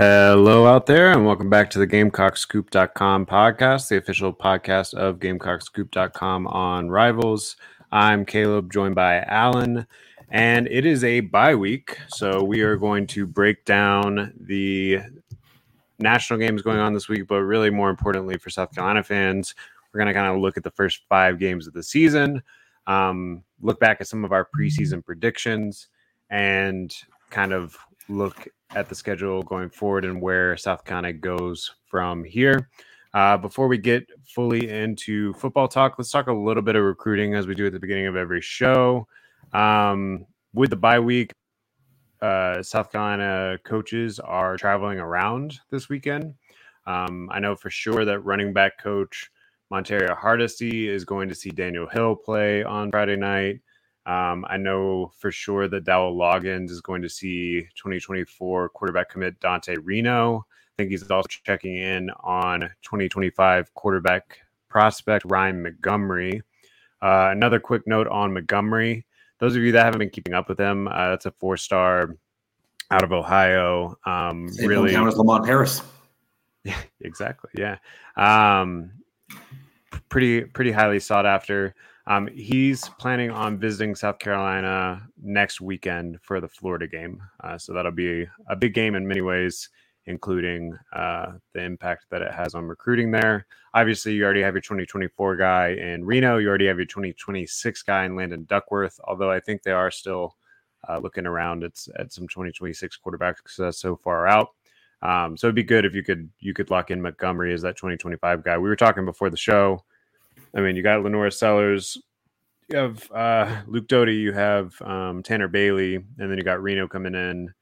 Hello out there, and welcome back to the GamecockScoop.com podcast, the official podcast of GamecockScoop.com on Rivals. I'm Caleb, joined by Alan, and it is a bye week, so we are going to break down the national games going on this week, but really more importantly for South Carolina fans, we're going to kind of look at the first five games of the season, um, look back at some of our preseason predictions, and kind of look at the schedule going forward and where South Carolina goes from here. Uh, before we get fully into football talk, let's talk a little bit of recruiting as we do at the beginning of every show. Um, with the bye week, uh, South Carolina coaches are traveling around this weekend. Um, I know for sure that running back coach Montario Hardesty is going to see Daniel Hill play on Friday night. Um, I know for sure that Dowell Loggins is going to see 2024 quarterback commit Dante Reno. I think he's also checking in on 2025 quarterback prospect Ryan Montgomery. Uh, another quick note on Montgomery. Those of you that haven't been keeping up with him, uh, that's a four star out of Ohio. Um, Same really, hometown as Lamont Paris. yeah, exactly. Yeah. Um, pretty, pretty highly sought after. Um, he's planning on visiting South Carolina next weekend for the Florida game. Uh, so that'll be a big game in many ways, including uh, the impact that it has on recruiting there. Obviously, you already have your 2024 guy in Reno. You already have your 2026 guy in Landon Duckworth, although I think they are still uh, looking around at, at some 2026 quarterbacks so far out. Um, so it'd be good if you could you could lock in Montgomery as that 2025 guy. We were talking before the show I mean, you got LaNorris Sellers, you have uh, Luke Doty, you have um, Tanner Bailey, and then you got Reno coming in.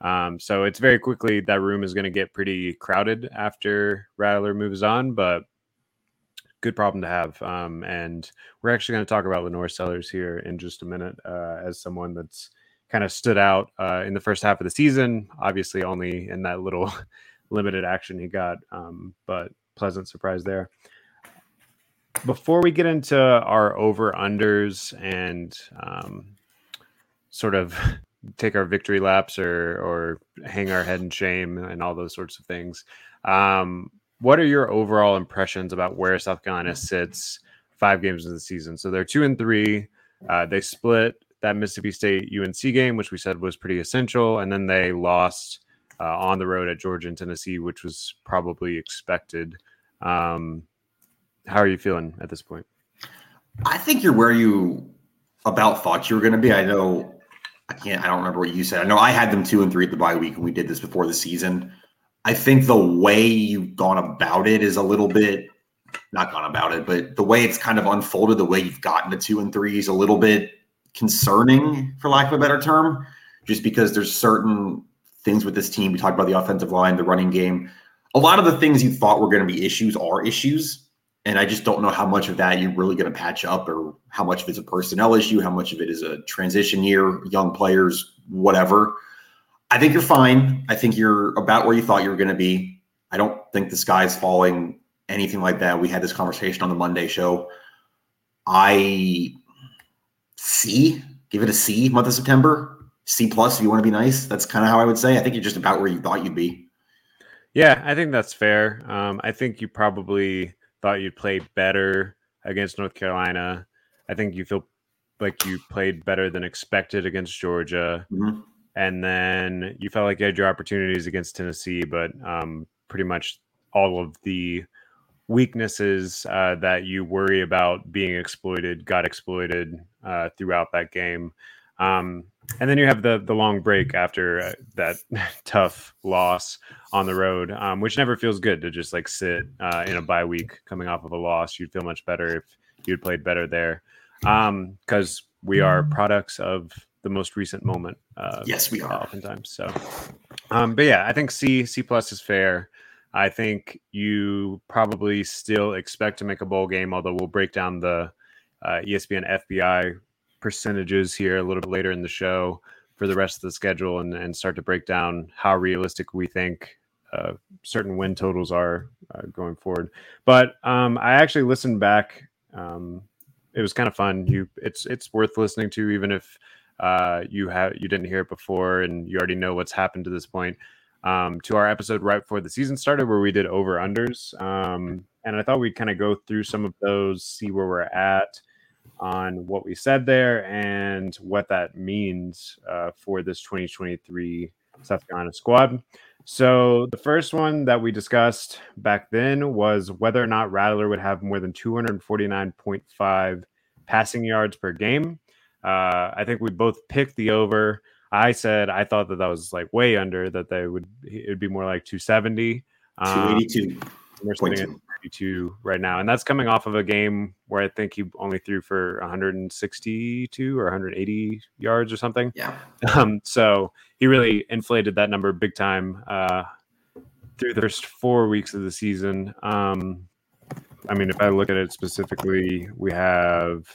Um, so it's very quickly that room is going to get pretty crowded after Rattler moves on, but good problem to have. Um, and we're actually going to talk about LaNorris Sellers here in just a minute uh, as someone that's kind of stood out uh, in the first half of the season. Obviously, only in that little limited action he got, um, but pleasant surprise there before we get into our over unders and um, sort of take our victory laps or or hang our head in shame and all those sorts of things um, what are your overall impressions about where south carolina sits five games in the season? So they're two and three uh, they split that mississippi state unc game which we said was pretty essential and then they lost uh, on the road at georgia and tennessee which was probably expected um, how are you feeling at this point? I think you're where you about thought you were going to be. I know I can't. I don't remember what you said. I know I had them two and three at the bye week, and we did this before the season. I think the way you've gone about it is a little bit not gone about it, but the way it's kind of unfolded, the way you've gotten to two and three is a little bit concerning, for lack of a better term, just because there's certain things with this team. We talked about the offensive line, the running game. A lot of the things you thought were going to be issues are issues. And I just don't know how much of that you're really going to patch up or how much of it's a personnel issue, how much of it is a transition year, young players, whatever. I think you're fine. I think you're about where you thought you were going to be. I don't think the sky's falling, anything like that. We had this conversation on the Monday show. I C, give it a C month of September. C plus if you want to be nice. That's kind of how I would say. I think you're just about where you thought you'd be. Yeah, I think that's fair. Um, I think you probably thought you'd play better against North Carolina. I think you feel like you played better than expected against Georgia. Mm-hmm. And then you felt like you had your opportunities against Tennessee, but um, pretty much all of the weaknesses uh, that you worry about being exploited got exploited uh, throughout that game. Um, and then you have the the long break after uh, that tough loss on the road, um, which never feels good to just like sit uh, in a bye week coming off of a loss. You'd feel much better if you'd played better there, because um, we are products of the most recent moment. Uh, yes, we are oftentimes. So, um, but yeah, I think C C plus is fair. I think you probably still expect to make a bowl game, although we'll break down the uh, ESPN FPI percentages here a little bit later in the show for the rest of the schedule and, and start to break down how realistic we think uh, certain win totals are uh, going forward. But um, I actually listened back. Um, it was kind of fun. You, it's it's worth listening to, even if uh, you have you didn't hear it before and you already know what's happened to this point. um, to our episode right before the season started where we did over unders. Um, and I thought we'd kind of go through some of those, see where we're at on what we said there and what that means uh, for this 2023 South Carolina squad. So the first one that we discussed back then was whether or not Rattler would have more than 249.5 passing yards per game. Uh, I think we both picked the over. I said I thought that that was like way under that they would it would be more like 270. Um, 282. We're sitting at 2 right now, and that's coming off of a game where I think he only threw for 162 or 180 yards or something. Yeah. Um, so he really inflated that number big time uh, through the first four weeks of the season. Um, I mean, if I look at it specifically, we have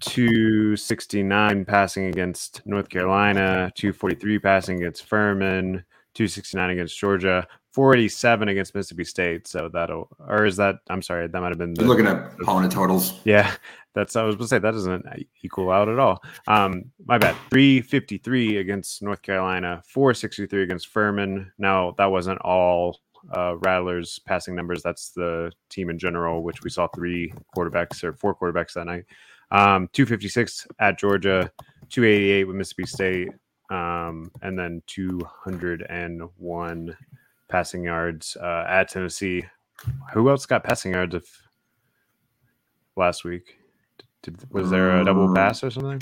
269 passing against North Carolina, 243 passing against Furman, 269 against Georgia, 487 against Mississippi State. So that'll, or is that, I'm sorry, that might have been the, looking at opponent totals. Yeah. That's, I was going to say, that doesn't equal out at all. Um, my bad. 353 against North Carolina, 463 against Furman. Now, that wasn't all uh, Rattlers passing numbers. That's the team in general, which we saw three quarterbacks or four quarterbacks that night. Um, 256 at Georgia, 288 with Mississippi State, um, and then 201 passing yards uh, at Tennessee. Who else got passing yards if last week? Did, was there a double mm. pass or something?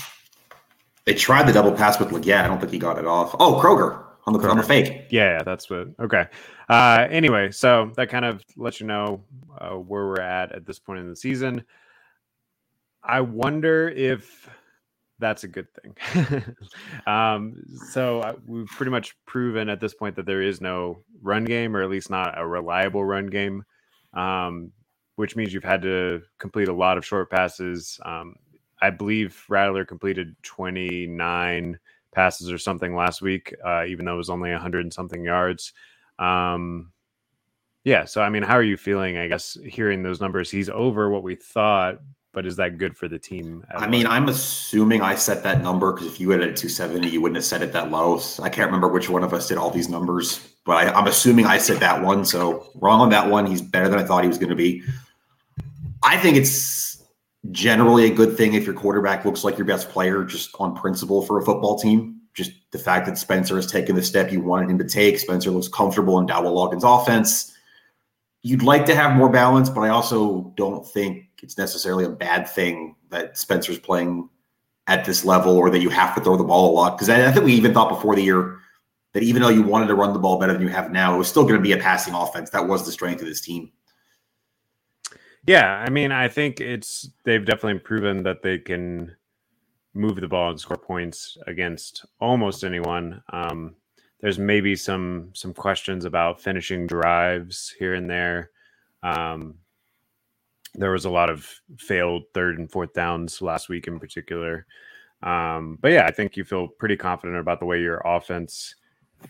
They tried the double pass with Legette. I don't think he got it off. Oh, Kroger on the Kroger. on the fake. Yeah, that's what. Okay. Uh, anyway, so that kind of lets you know uh, where we're at at this point in the season. I wonder if that's a good thing. um, so uh, we've pretty much proven at this point that there is no run game, or at least not a reliable run game, um, which means you've had to complete a lot of short passes. Um, I believe Rattler completed 29 passes or something last week, uh, even though it was only 100 and something yards. Um, yeah, so I mean, how are you feeling? I guess hearing those numbers, he's over what we thought, but is that good for the team? I mean, I'm assuming I set that number because if you had it at 270, you wouldn't have set it that low. So I can't remember which one of us did all these numbers, but I, I'm assuming I said that one. So wrong on that one. He's better than I thought he was going to be. I think it's generally a good thing if your quarterback looks like your best player just on principle for a football team. Just the fact that Spencer has taken the step you wanted him to take. Spencer looks comfortable in Dowell Loggins' offense. You'd like to have more balance, but I also don't think it's necessarily a bad thing that Spencer's playing at this level or that you have to throw the ball a lot. Because I, I, think we even thought before the year that even though you wanted to run the ball better than you have now, it was still going to be a passing offense. That was the strength of this team. Yeah, I mean, I think it's they've definitely proven that they can move the ball and score points against almost anyone. Um, there's maybe some some questions about finishing drives here and there. Um, there was a lot of failed third and fourth downs last week in particular. Um, but yeah, I think you feel pretty confident about the way your offense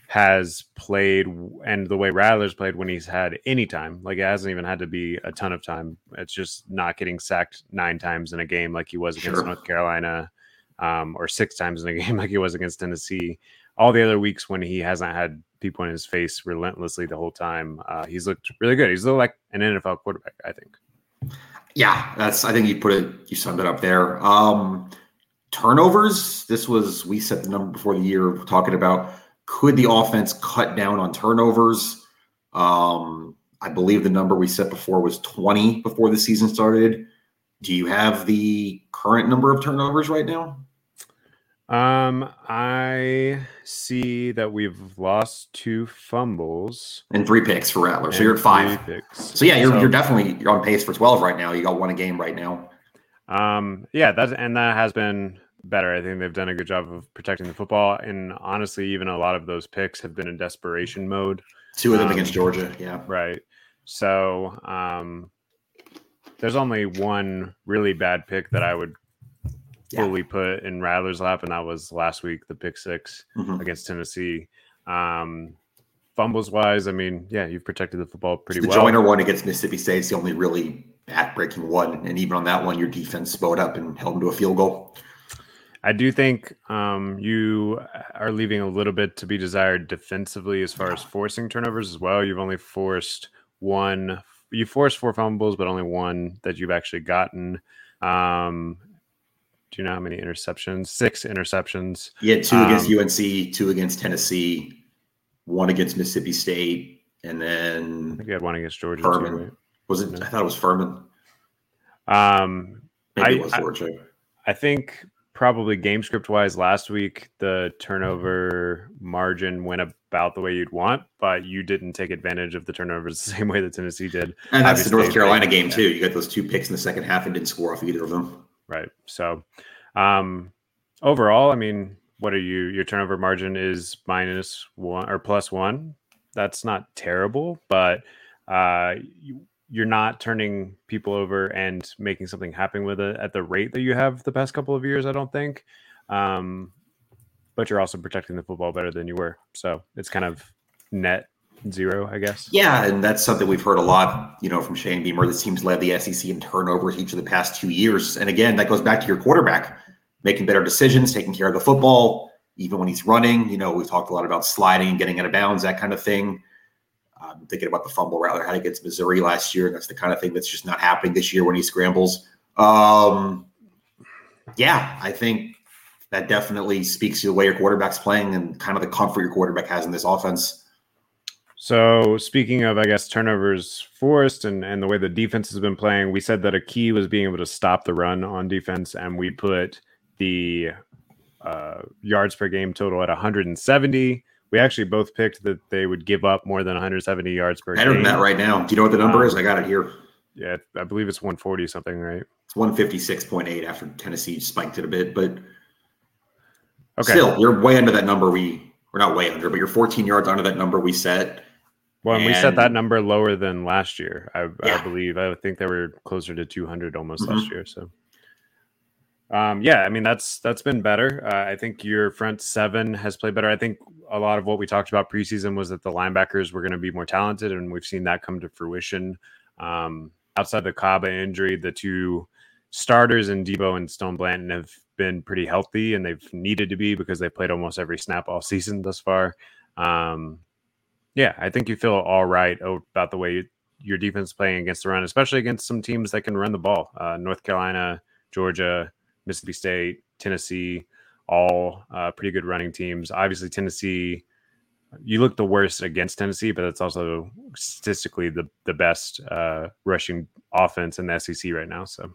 has played and the way Rattler's played when he's had any time. Like it hasn't even had to be a ton of time. It's just not getting sacked nine times in a game like he was against sure. North Carolina, um, or six times in a game like he was against Tennessee. All the other weeks when he hasn't had people in his face relentlessly the whole time, uh, he's looked really good. He's looked like an NFL quarterback, I think. Yeah, that's. I think you put it. You summed it up there. Um, turnovers. This was we set the number before the year talking about could the offense cut down on turnovers. Um, I believe the number we set before was 20 before the season started. Do you have the current number of turnovers right now? Um, I see that we've lost two fumbles and three picks for Rattler. So you're at five. Picks. So yeah, you're so, you're definitely you're on pace for 12 right now. You got one a game right now. Um, yeah, that's and that has been better. I think they've done a good job of protecting the football. And honestly, even a lot of those picks have been in desperation mode. Two of them um, against Georgia, yeah. Right. So um there's only one really bad pick that I would yeah. fully put in Rattler's lap, and that was last week, the pick 6 mm-hmm. against Tennessee. Um, fumbles wise, I mean, yeah, you've protected the football pretty the well. The Joyner one against Mississippi State is the only really backbreaking one, and even on that one, your defense bowed up and held them to a field goal. I do think um, you are leaving a little bit to be desired defensively as far as forcing turnovers as well. You've only forced one. You forced four fumbles, but only one that you've actually gotten. Um, do you know how many interceptions? Six interceptions. Yeah, two um, against UNC, two against Tennessee, one against Mississippi State, and then I think you had one against Georgia. Furman. Too, right? Was it? No. I thought it was Furman. Um, Maybe I, it was Georgia. I, I think probably game script wise last week the turnover margin went about the way you'd want but you didn't take advantage of the turnovers the same way that tennessee did and that's Obviously, the north carolina game too you got those two picks in the second half and didn't score off either of them right so um overall i mean what are you your turnover margin is minus one or plus one that's not terrible but uh you, you're not turning people over and making something happen with it at the rate that you have the past couple of years. I don't think, um, but you're also protecting the football better than you were. So it's kind of net zero, I guess. Yeah, and that's something we've heard a lot, you know, from Shane Beamer. This team's led the SEC in turnovers each of the past two years, and again, that goes back to your quarterback making better decisions, taking care of the football, even when he's running. You know, we've talked a lot about sliding, and getting out of bounds, that kind of thing. I'm thinking about the fumble Rattler had against Missouri last year. And that's the kind of thing that's just not happening this year when he scrambles. Um, yeah, I think that definitely speaks to the way your quarterback's playing and kind of the comfort your quarterback has in this offense. So speaking of, I guess turnovers forced and and the way the defense has been playing, we said that a key was being able to stop the run on defense, and we put the uh, yards per game total at 170 we actually both picked that they would give up more than 170 yards per game. Better game. than that right now. Do you know what the number um, is? I got it here. Yeah, I believe it's 140 something, right? It's 156.8 after Tennessee spiked it a bit, but okay. still, you're way under that number. We we're not way under, but you're 14 yards under that number we set. Well, and we set that number lower than last year. I, yeah. I, believe. I think they were closer to 200 almost mm-hmm. last year. So um, yeah, I mean that's that's been better. Uh, I think your front seven has played better. I think a lot of what we talked about preseason was that the linebackers were going to be more talented, and we've seen that come to fruition. Um, outside the Kaba injury, the two starters in Debo and Stone Blanton have been pretty healthy, and they've needed to be because they played almost every snap all season thus far. Um, yeah, I think you feel all right about the way your defense playing against the run, especially against some teams that can run the ball. Uh, North Carolina, Georgia, Mississippi State, Tennessee, all uh, pretty good running teams. Obviously, Tennessee, you look the worst against Tennessee, but that's also statistically the the best uh, rushing offense in the SEC right now. So.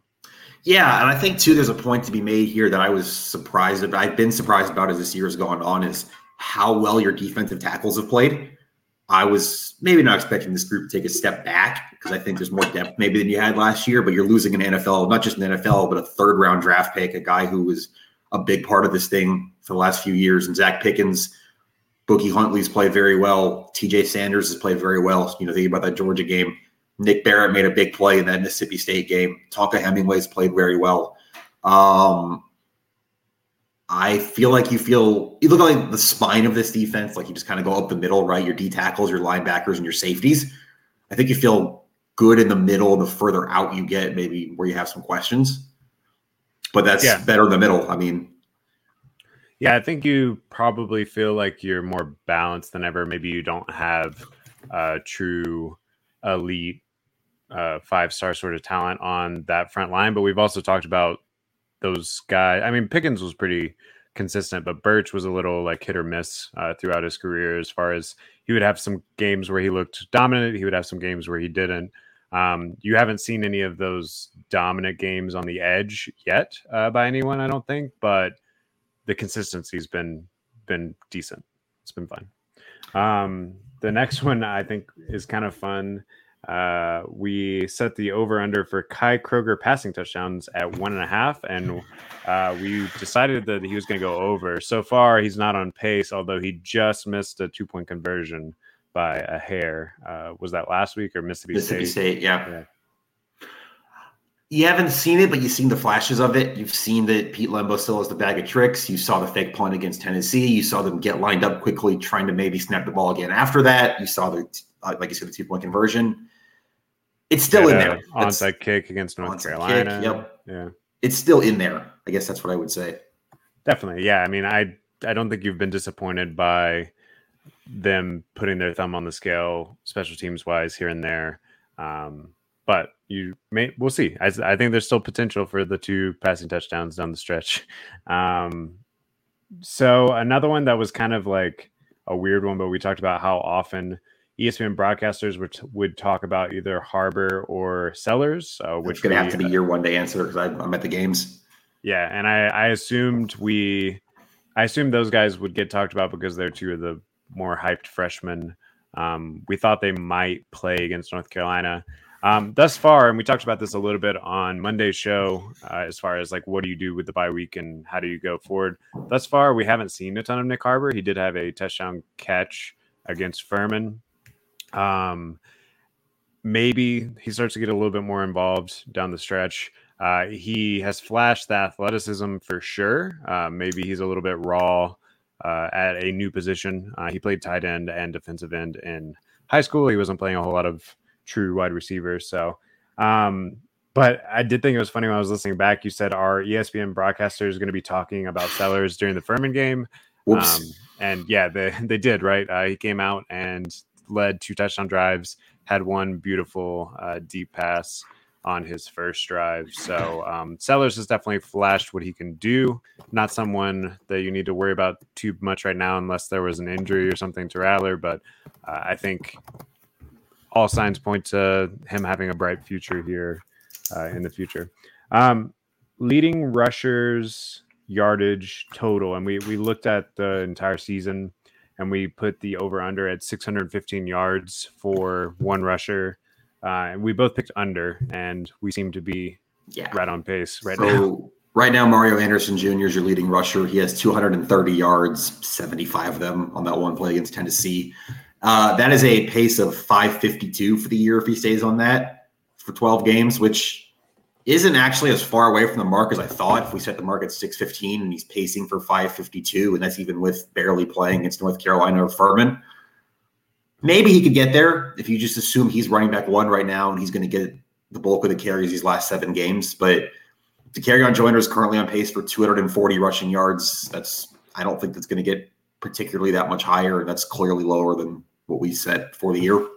Yeah, and I think too, there's a point to be made here that I was surprised about. I've been surprised about as this year has gone on is how well your defensive tackles have played. I was maybe not expecting this group to take a step back because I think there's more depth maybe than you had last year, but you're losing an NFL, not just an NFL, but a third round draft pick, a guy who was a big part of this thing for the last few years. And Zacch Pickens, Boogie Huntley's played very well. TJ Sanders has played very well. You know, thinking about that Georgia game. Nick Barrett made a big play in that Mississippi State game. Tonka Hemingway's played very well. Um, I feel like you feel you look like the spine of this defense, like you just kind of go up the middle, right? Your D tackles, your linebackers, and your safeties. I think you feel good in the middle. The further out you get, maybe where you have some questions, but that's yeah. better in the middle. I mean, yeah, I think you probably feel like you're more balanced than ever. Maybe you don't have a true elite uh, five star sort of talent on that front line, but we've also talked about those guys. I mean, Pickens was pretty consistent, but Burch was a little like hit or miss uh, throughout his career as far as he would have some games where he looked dominant, he would have some games where he didn't. Um, you haven't seen any of those dominant games on the edge yet uh, by anyone, I don't think, but the consistency's been been decent. It's been fun. Um, the next one I think is kind of fun. Uh, we set the over under for Kai Kroger passing touchdowns at one and a half, and uh, we decided that he was going to go over. So far, he's not on pace, although he just missed a two point conversion by a hair. Uh, was that last week or Mississippi, Mississippi State? State yeah. yeah. You haven't seen it, but you've seen the flashes of it. You've seen that Pete Lembo still has the bag of tricks. You saw the fake punt against Tennessee. You saw them get lined up quickly, trying to maybe snap the ball again after that. You saw the, like you said, the two point conversion it's still in there. Onside kick against North Carolina. Kick, yep. Yeah. It's still in there. I guess that's what I would say. Definitely, yeah. I mean, I I don't think you've been disappointed by them putting their thumb on the scale, special teams wise, here and there. Um, but you may we'll see. I, I, think there's still potential for the two passing touchdowns down the stretch. Um, so another one that was kind of like a weird one, but we talked about how often ESPN broadcasters would would talk about either Harbor or Sellers, uh, which going to have to be your one day answer because I'm at the games. Yeah, and I, I assumed we, I assumed those guys would get talked about because they're two of the more hyped freshmen. Um, we thought they might play against North Carolina. Um, thus far, and we talked about this a little bit on Monday's show, uh, as far as like what do you do with the bye week and how do you go forward. Thus far, we haven't seen a ton of Nyck Harbor. He did have a touchdown catch against Furman. Um, maybe he starts to get a little bit more involved down the stretch. Uh, he has flashed the athleticism for sure. Uh, maybe he's a little bit raw uh, at a new position. Uh, he played tight end and defensive end in high school. He wasn't playing a whole lot of true wide receivers. So, um, but I did think it was funny when I was listening back. You said our ESPN broadcaster is going to be talking about Sellers during the Furman game. Um, and yeah, they, they did, right? Uh, he came out and led two touchdown drives, had one beautiful uh, deep pass on his first drive. So um, Sellers has definitely flashed what he can do. Not someone that you need to worry about too much right now, unless there was an injury or something to Rattler. But uh, I think all signs point to him having a bright future here uh, in the future. Um, leading rushers yardage total, and we we looked at the entire season, and we put the over under at 615 yards for one rusher uh, and we both picked under, and we seem to be yeah. right on pace right so, now. Right now, Mario Anderson Jr. is your leading rusher. He has 230 yards, 75 of them on that one play against Tennessee. Uh, that is a pace of 552 for the year if he stays on that for 12 games, which isn't actually as far away from the mark as I thought. If we set the mark at 615 and he's pacing for 552, and that's even with barely playing against North Carolina or Furman, maybe he could get there if you just assume he's running back one right now and he's going to get the bulk of the carries these last seven games. But the carry on Joyner is currently on pace for 240 rushing yards. That's I don't think that's going to get particularly that much higher. and That's clearly lower than what we said for the year.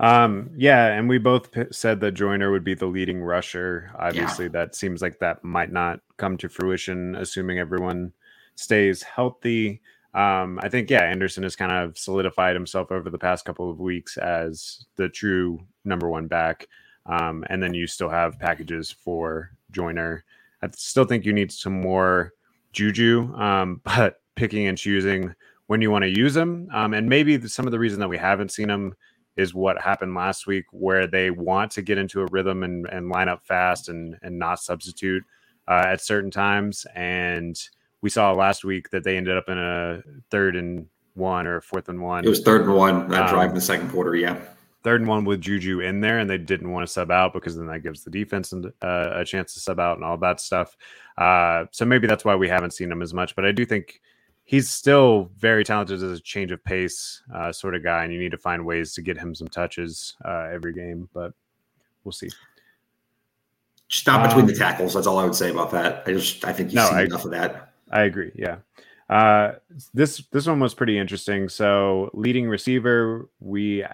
Um, yeah, and we both p- said that Joyner would be the leading rusher. Obviously, yeah. that seems like that might not come to fruition, assuming everyone stays healthy. Um, I think yeah, Anderson has kind of solidified himself over the past couple of weeks as the true number one back. Um, and then you still have packages for Joyner. I still think you need some more juju, um, but picking and choosing when you want to use them. Um, and maybe some of the reason that we haven't seen them is what happened last week, where they want to get into a rhythm and, and line up fast and and not substitute uh, at certain times. And we saw last week that they ended up in a third and one or fourth and one. It was third and one that um, drive in the second quarter. Yeah. Third and one with Juju in there, and they didn't want to sub out because then that gives the defense uh, a chance to sub out and all that stuff. Uh, so maybe that's why we haven't seen them as much. But I do think he's still very talented as a change of pace uh, sort of guy, and you need to find ways to get him some touches uh, every game. But we'll see. Stop between um, the tackles. That's all I would say about that. I just I think you've no, seen I, enough of that. I agree. Yeah. Uh, this this one was pretty interesting. So leading receiver, we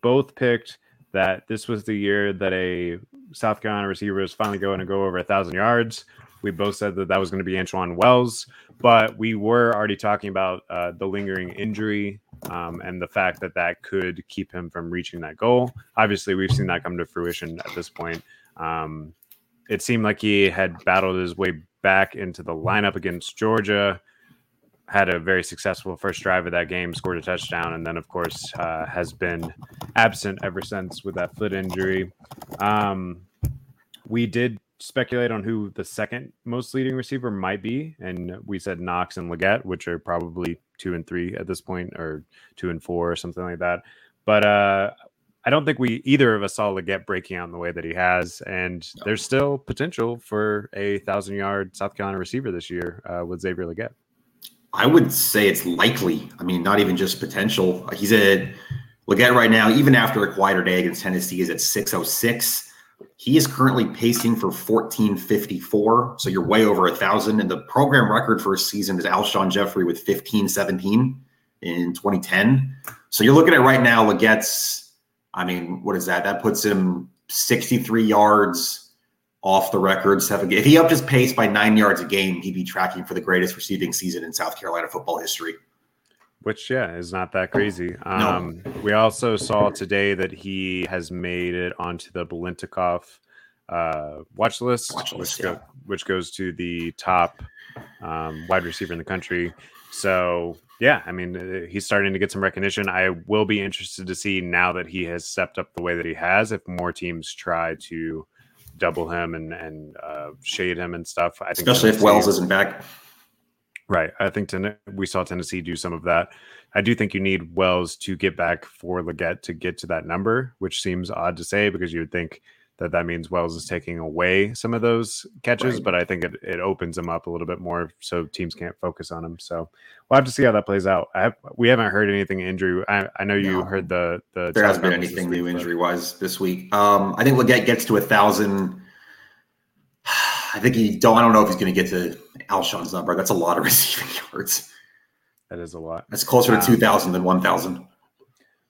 both picked that this was the year that a South Carolina receiver was finally going to go over a thousand yards. We both said that that was going to be Antwane Wells, but we were already talking about uh, the lingering injury um, and the fact that that could keep him from reaching that goal. Obviously, we've seen that come to fruition at this point. Um, it seemed like he had battled his way back into the lineup against Georgia. Had a very successful first drive of that game, scored a touchdown, and then, of course, uh, has been absent ever since with that foot injury. Um, we did speculate on who the second most leading receiver might be, and we said Knox and Legette, which are probably two and three at this point, or two and four, or something like that. But uh, I don't think we either of us saw Legette breaking out in the way that he has, and no. there's still potential for a thousand yard South Carolina receiver this year uh, with Xavier Legette. I would say it's likely. I mean, not even just potential. He's at Legette right now, even after a quieter day against Tennessee, is at 606. He is currently pacing for 1454. So you're way over a thousand. And the program record for a season is Alshon Jeffery with 1517 in 2010. So you're looking at right now, Legette's, I mean, what is that? That puts him 63 yards off the record. Seven. If he upped his pace by nine yards a game, he'd be tracking for the greatest receiving season in South Carolina football history. Which yeah is not that crazy. Um, no. We also saw today that he has made it onto the Biletnikoff uh, watch list, watch list which, yeah. go, which, goes to the top um, wide receiver in the country. So yeah, I mean uh, he's starting to get some recognition. I will be interested to see now that he has stepped up the way that he has. If more teams try to double him and and uh, shade him and stuff, I think especially if Wells isn't back. Right. I think ten- we saw Tennessee do some of that. I do think you need Wells to get back for Legette to get to that number, which seems odd to say because you would think that that means Wells is taking away some of those catches, right. but I think it, it opens them up a little bit more so teams can't focus on them. So we'll have to see how that plays out. Have, we haven't heard anything injury. I, I know you no. heard the the. There hasn't been anything new injury wise this week. Um, I think Legette gets to a thousand. I think he don't. I don't know if he's going to get to Alshon's number. That's a lot of receiving yards. That is a lot. That's closer to um, two thousand than one thousand.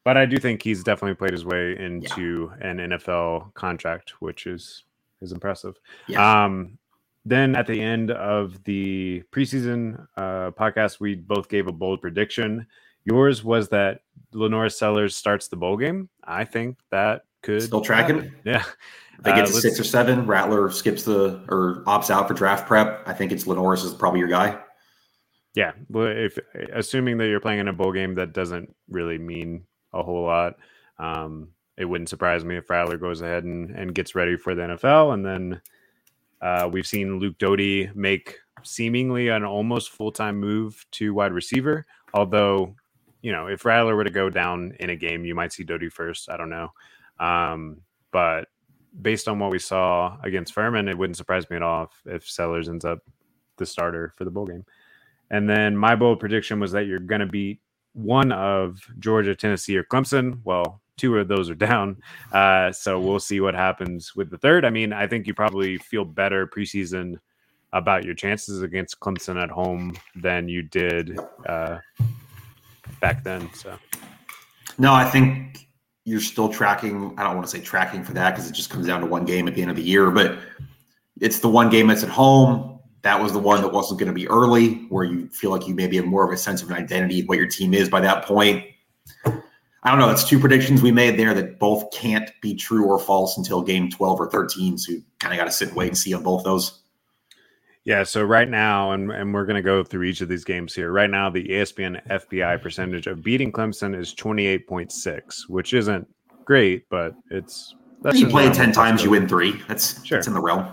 But I do think he's definitely played his way into yeah. an NFL contract, which is is impressive. Yeah. Um, then at the end of the preseason uh, podcast, we both gave a bold prediction. Yours was that LaNorris Sellers starts the bowl game. I think that could still tracking. Happen. Yeah, they get uh, to six or seven. Rattler skips the or opts out for draft prep. I think it's LaNorris is probably your guy. Yeah, well, if assuming that you're playing in a bowl game, that doesn't really mean a whole lot. Um, it wouldn't surprise me if Rattler goes ahead and, and gets ready for the NFL. And then uh, we've seen Luke Doty make seemingly an almost full time move to wide receiver. Although, you know, if Rattler were to go down in a game, you might see Doty first. I don't know. Um, but based on what we saw against Furman, it wouldn't surprise me at all if, if Sellers ends up the starter for the bowl game. And then my bold prediction was that you're going to beat one of Georgia, Tennessee, or Clemson. Well, two of those are down. Uh, so we'll see what happens with the third. I mean, I think you probably feel better preseason about your chances against Clemson at home than you did uh, back then. So, no, I think you're still tracking. I don't want to say tracking for that because it just comes down to one game at the end of the year, but it's the one game that's at home that was the one that wasn't going to be early, where you feel like you maybe have more of a sense of an identity of what your team is by that point. I don't know. That's two predictions we made there that both can't be true or false until game 12 or 13. So you kind of got to sit and wait and see on both those. Yeah. So right now, and, and we're going to go through each of these games here. Right now, the ESPN FPI percentage of beating Clemson is 28.6, which isn't great, but it's. That's you play 10 times, you win three. That's, sure. that's in the realm.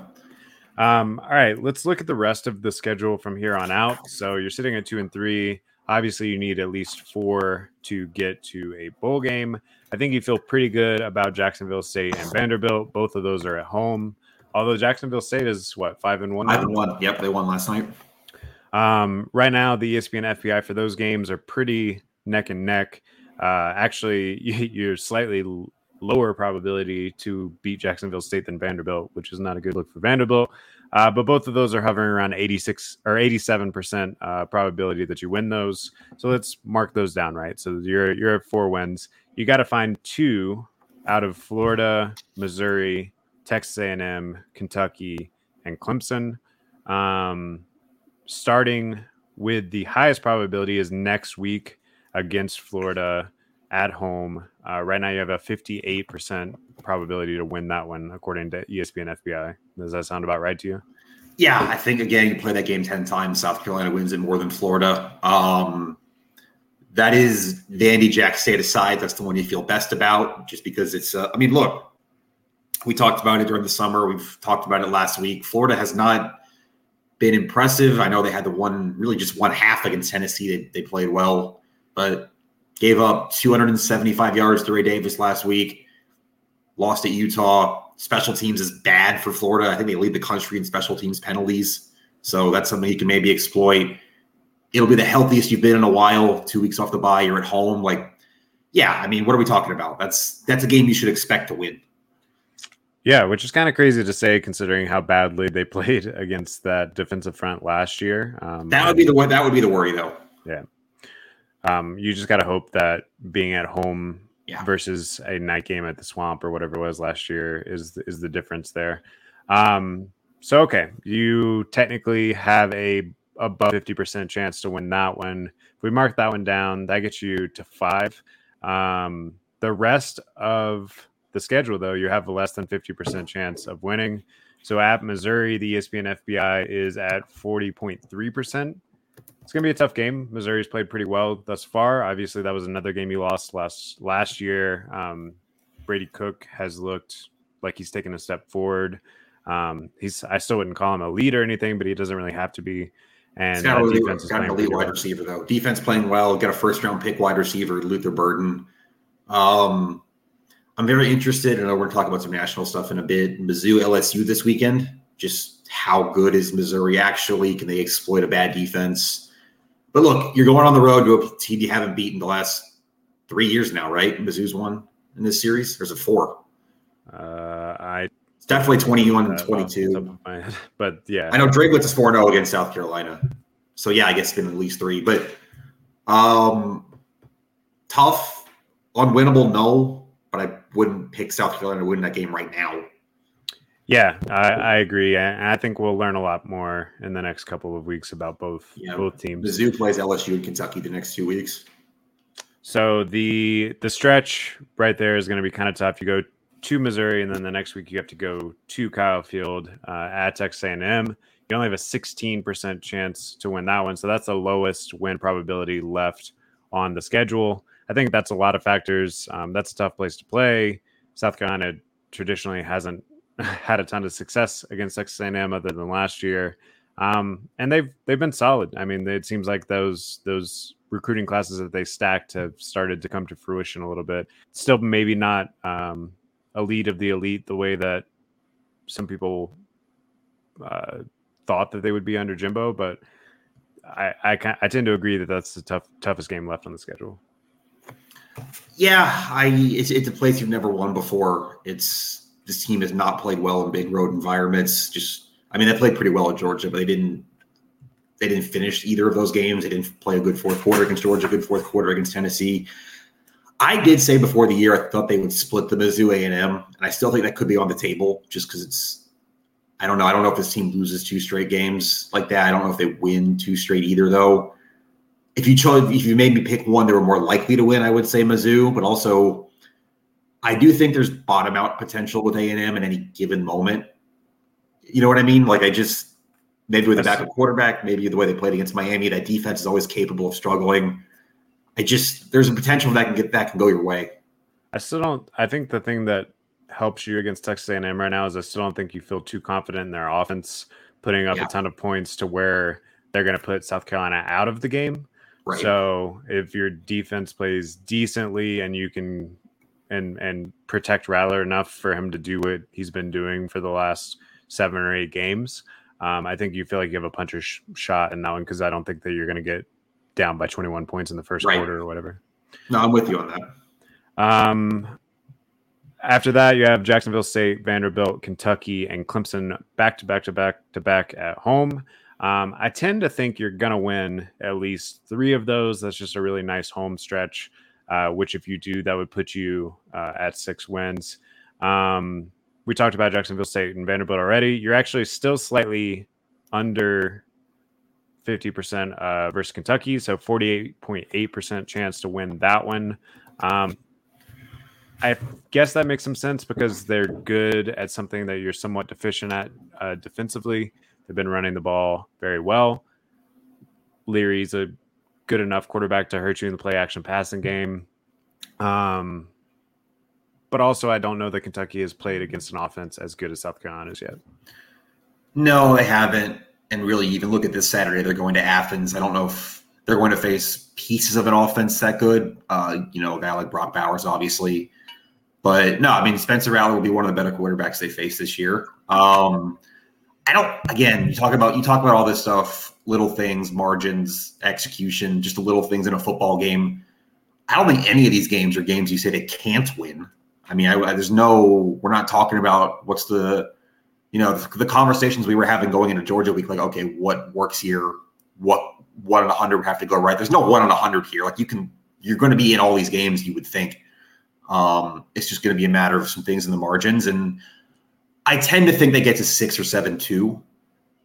Um, all right, let's look at the rest of the schedule from here on out. So you're sitting at two and three. Obviously, you need at least four to get to a bowl game. I think you feel pretty good about Jacksonville State and Vanderbilt. Both of those are at home. Although Jacksonville State is what five and one. Five and one. Yep, they won last night. Um, right now, the ESPN FPI for those games are pretty neck and neck. Uh, actually, you're slightly lower probability to beat Jacksonville State than Vanderbilt, which is not a good look for Vanderbilt. Uh, but both of those are hovering around 86 or 87% uh, probability that you win those. So let's mark those down, right? So you're you're at four wins. You got to find two out of Florida, Missouri, Texas A&M, Kentucky, and Clemson. Um, starting with the highest probability is next week against Florida at home. Uh, right now, you have a 58% probability to win that one, according to ESPN FPI. Does that sound about right to you? Yeah, I think again, you play that game 10 times. South Carolina wins it more than Florida. Um, that is Andy Jack State aside. That's the one you feel best about, just because it's. Uh, I mean, look, we talked about it during the summer. We've talked about it last week. Florida has not been impressive. I know they had the one, really just one half against Tennessee. They, they played well, but Gave up 275 yards to Ray Davis last week. Lost at Utah. Special teams is bad for Florida. I think they lead the country in special teams penalties. So that's something you can maybe exploit. It'll be the healthiest you've been in a while. Two weeks off the bye, you're at home. Like, yeah, I mean, what are we talking about? That's that's a game you should expect to win. Yeah, which is kind of crazy to say considering how badly they played against that defensive front last year. Um, that would be the that would be the worry though. Yeah. Um, you just got to hope that being at home yeah. versus a night game at the Swamp or whatever it was last year is is the difference there. Um, so okay, you technically have a above fifty percent chance to win that one. If we mark that one down, that gets you to five. Um, the rest of the schedule, though, you have a less than 50% chance of winning. So at Missouri, the ESPN FPI is at 40.3%. It's going to be a tough game. Missouri's played pretty well thus far. Obviously, that was another game you lost last last year. Um, Brady Cook has looked like he's taken a step forward. Um, he's I still wouldn't call him a lead or anything, but he doesn't really have to be. And got, really, defense got an elite wide receiver though. Defense playing well. Got a first round pick wide receiver, Luther Burden. Um, I'm very interested, and we're going to talk about some national stuff in a bit. Mizzou LSU this weekend. Just how good is Missouri actually? Can they exploit a bad defense? But look, you're going on the road to a team you haven't beaten the last three years now, right? Mizzou's won in this series. There's a four. Uh, I it's definitely 21 and 22. But yeah, I know Drinkwitz is 4 0 against South Carolina. So yeah, I guess it's been at least three. But um, tough, unwinnable, no but I wouldn't pick South Carolina to win that game right now. Yeah, I, I agree, and I think we'll learn a lot more in the next couple of weeks about both yeah. both teams. Mizzou plays LSU and Kentucky the next two weeks. So the the stretch right there is going to be kind of tough. You go to Missouri, and then the next week you have to go to Kyle Field uh, at Texas A&M. You only have a 16% chance to win that one, so that's the lowest win probability left on the schedule. I think that's a lot of factors. Um, that's a tough place to play. South Carolina traditionally hasn't had a ton of success against Texas A&M other than last year, um, and they've they've been solid. I mean, it seems like those those recruiting classes that they stacked have started to come to fruition a little bit. Still, maybe not um, elite of the elite the way that some people uh, thought that they would be under Jimbo, but I, I, I tend to agree that that's the tough toughest game left on the schedule. Yeah, I it's, it's a place you've never won before. It's this team has not played well in big road environments. Just I mean, they played pretty well at Georgia, but they didn't they didn't finish either of those games. They didn't play a good fourth quarter against Georgia, a good fourth quarter against Tennessee. I did say before the year I thought they would split the Mizzou A and M, and I still think that could be on the table just because it's. I don't know. I don't know if this team loses two straight games like that. I don't know if they win two straight either, though if you chose, if you made me pick one, they were more likely to win. I would say Mizzou, but also I do think there's bottom out potential with A and M in any given moment. You know what I mean? Like I just maybe with a backup quarterback, maybe the way they played against Miami, that defense is always capable of struggling. I just there's a potential that can get that can go your way. I still don't. I think the thing that helps you against Texas A&M right now is I still don't think you feel too confident in their offense putting up yeah. a ton of points to where they're going to put South Carolina out of the game. Right. So if your defense plays decently and you can and and protect Rattler enough for him to do what he's been doing for the last seven or eight games, um, I think you feel like you have a puncher's sh- shot in that one because I don't think that you're going to get down by 21 points in the first right. quarter or whatever. No, I'm with you on that. Um, after that, you have Jacksonville State, Vanderbilt, Kentucky, and Clemson back to back to back to back at home. Um, I tend to think you're going to win at least three of those. That's just a really nice home stretch, uh, which, if you do, that would put you uh, at six wins. Um, we talked about Jacksonville State and Vanderbilt already. You're actually still slightly under 50% uh, versus Kentucky, so 48.8% chance to win that one. Um, I guess that makes some sense because they're good at something that you're somewhat deficient at uh, defensively. They've been running the ball very well. Leary's a good enough quarterback to hurt you in the play action passing game. Um, but also, I don't know that Kentucky has played against an offense as good as South Carolina's yet. No, they haven't. And really, even look at this Saturday, they're going to Athens. I don't know if they're going to face pieces of an offense that good. Uh, you know, a guy like Brock Bowers, obviously. But no, I mean, Spencer Rattler will be one of the better quarterbacks they face this year. Um, I don't. Again, you talk about you talk about all this stuff, little things, margins, execution, just the little things in a football game. I don't think any of these games are games you say they can't win. I mean, I, I, there's no, we're not talking about what's the, you know, the, the, conversations we were having going into Georgia week, like, okay, what works here? What one on a hundred have to go right? There's no one on a hundred here. Like you can, you're going to be in all these games. You would think. Um, it's just going to be a matter of some things in the margins, and I tend to think they get to six or seven too.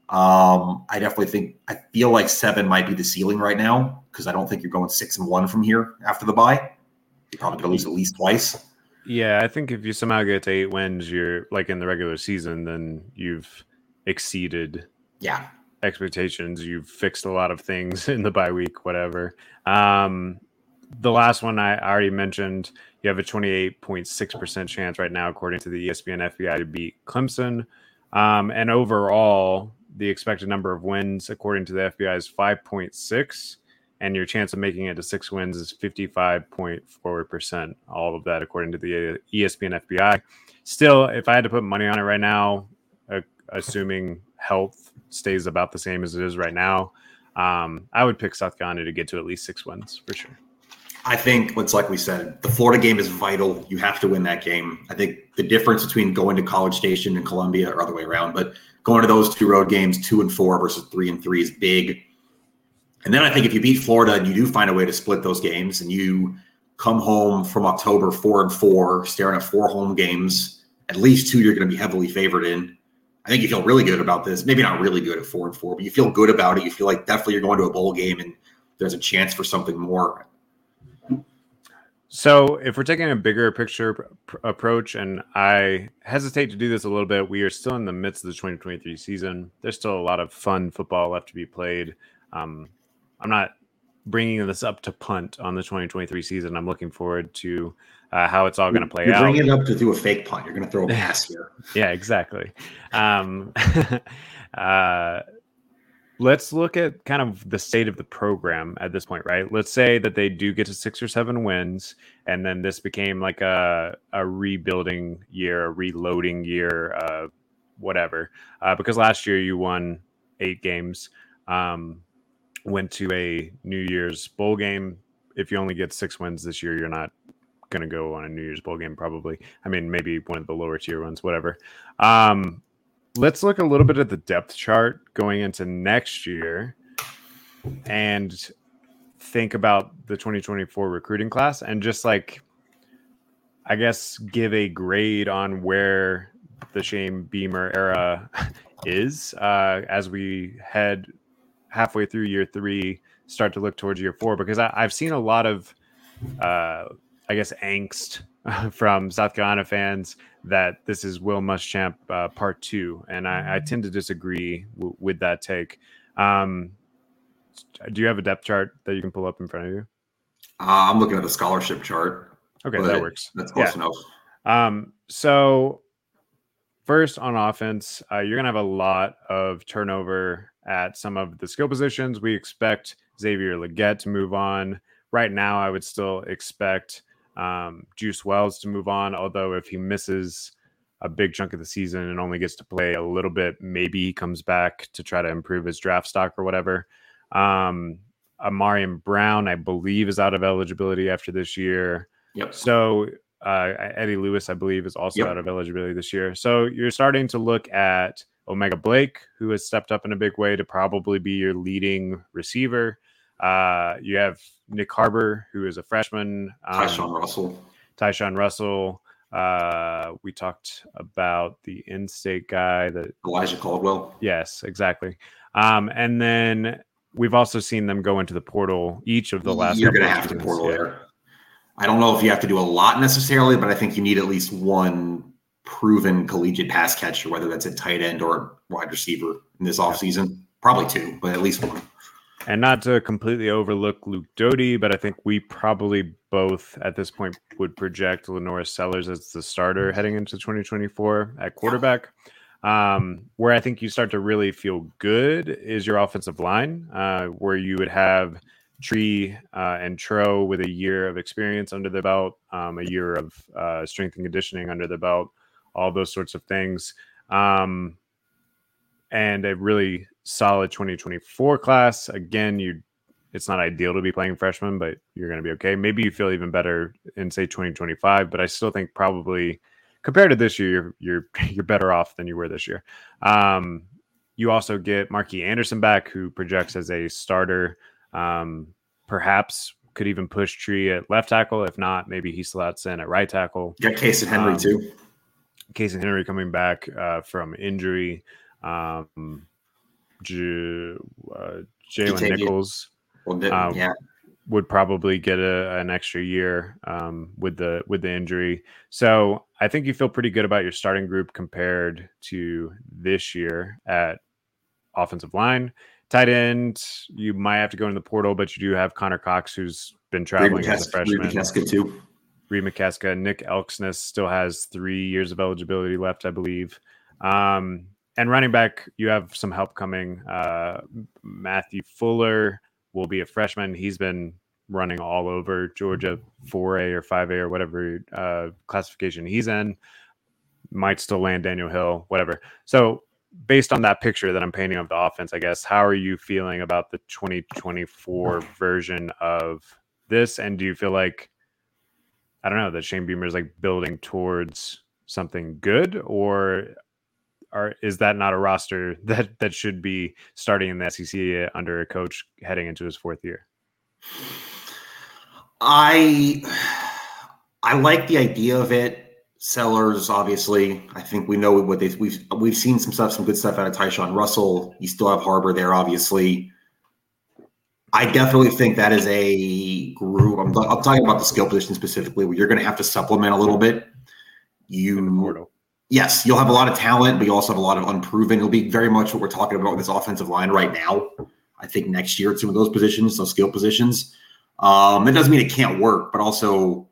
Um, I definitely think I feel like seven might be the ceiling right now because I don't think you're going six and one from here after the bye. You're probably going to lose at least twice. Yeah, I think if you somehow get to eight wins, you're like in the regular season, then you've exceeded yeah expectations. You've fixed a lot of things in the bye week, whatever. Um, the last one I already mentioned, you have a 28.6% chance right now, according to the ESPN FPI, to beat Clemson. Um, and overall, the expected number of wins, according to the FPI, is 5.6 and your chance of making it to six wins is 55.4%. All of that, according to the ESPN FPI. Still, if I had to put money on it right now, uh, assuming health stays about the same as it is right now, um, I would pick South Carolina to get to at least six wins for sure. I think it's like we said, the Florida game is vital. You have to win that game. I think the difference between going to College Station and Columbia, or other way around, but going to those two road games, two and four versus three and three, is big. And then I think if you beat Florida and you do find a way to split those games and you come home from October four and four, staring at four home games, at least two you're going to be heavily favored in. I think you feel really good about this. Maybe not really good at four and four, but you feel good about it. You feel like definitely you're going to a bowl game and there's a chance for something more. So, if we're taking a bigger picture pr- approach, and I hesitate to do this a little bit, we are still in the midst of the 2023 season. There's still a lot of fun football left to be played. Um, I'm not bringing this up to punt on the 2023 season. I'm looking forward to uh, how it's all going to play You're out. Bringing it up to do a fake punt. You're going to throw a pass here. yeah, exactly. Um, uh, let's look at kind of the state of the program at this point, right? Let's say that they do get to six or seven wins, and then this became like a a rebuilding year, a reloading year, uh, whatever. Uh, because last year you won eight games. Um, went to a New Year's bowl game. If you only get six wins this year, you're not going to go on a New Year's bowl game, probably. I mean, maybe one of the lower tier ones, whatever. Um, let's look a little bit at the depth chart going into next year and think about the 2024 recruiting class and just like, I guess, give a grade on where the Shane Beamer era is uh, as we head halfway through year three start to look towards year four because I, have seen a lot of, uh, I guess, angst from South Carolina fans that this is Will Muschamp uh, part two, and I, I tend to disagree w- with that take. Um, do you have a depth chart that you can pull up in front of you? Uh, I'm looking at the scholarship chart. Okay, that works. That's close yeah. enough. Um, so first on offense, uh, you're gonna have a lot of turnover at some of the skill positions. We expect Xavier Legette to move on. Right now, I would still expect um, Juice Wells to move on, although if he misses a big chunk of the season and only gets to play a little bit, maybe he comes back to try to improve his draft stock or whatever. Um, Ahmarean Brown, I believe, is out of eligibility after this year. Yep. So uh, Eddie Lewis, I believe, is also yep. out of eligibility this year. So you're starting to look at O'Mega Blake, who has stepped up in a big way to probably be your leading receiver. Uh, you have Nyck Harbor, who is a freshman. Um, Tyshawn Russell. Tyshawn Russell. Uh, we talked about the in-state guy that Elijah Caldwell. Yes, exactly. Um, and then we've also seen them go into the portal each of the last. You're going to have to portal yeah. there. I don't know if you have to do a lot necessarily, but I think you need at least one proven collegiate pass catcher, whether that's a tight end or wide receiver in this offseason. Probably two, but at least one. And not to completely overlook Luke Doty, but I think we probably both at this point would project LaNorris Sellers as the starter heading into 2024 at quarterback. Um, where I think you start to really feel good is your offensive line, uh, where you would have Tree uh, and Tro with a year of experience under the belt, um, a year of uh, strength and conditioning under the belt, all those sorts of things. Um, and a really solid 2024 class. Again, you it's not ideal to be playing freshman, but you're going to be okay. Maybe you feel even better in say 2025, but I still think probably compared to this year, you're you're you're better off than you were this year. Um, you also get Marky Anderson back, who projects as a starter. Um, perhaps could even push Tree at left tackle. If not, maybe he slots in at right tackle. Got Casey Henry um, too. Casey Henry coming back uh, from injury. Um, J- uh, Jalen Nichols. Well, um, yeah. Would probably get a, an extra year um, with the with the injury, so I think you feel pretty good about your starting group compared to this year at offensive line. Tight end, you might have to go in the portal, but you do have Connor Cox, who's been traveling Reed as a freshman. Reed too. Reid Mikeska. Nick Elksness still has three years of eligibility left, I believe. Um, and running back, you have some help coming. Uh, Matthew Fuller will be a freshman. He's been running all over Georgia 4A or 5A or whatever uh, classification he's in. Might still land Daniel Hill, whatever. So, based on that picture that I'm painting of the offense, I guess, how are you feeling about the 2024 version of this? And do you feel like, I don't know, that Shane Beamer is like building towards something good, or are is that not a roster that that should be starting in the SEC under a coach heading into his fourth year? I I like the idea of it. Sellers, obviously, I think we know what they we've we've seen some stuff, some good stuff out of Tyshawn Russell. You still have Harbor there, obviously. I definitely think that is a group. I'm, I'm talking about the skill position specifically, where you're going to have to supplement a little bit. You yes, you'll have a lot of talent, but you also have a lot of unproven. It'll be very much what we're talking about with this offensive line right now. I think next year at some of those positions, those skill positions. Um, it doesn't mean it can't work, but also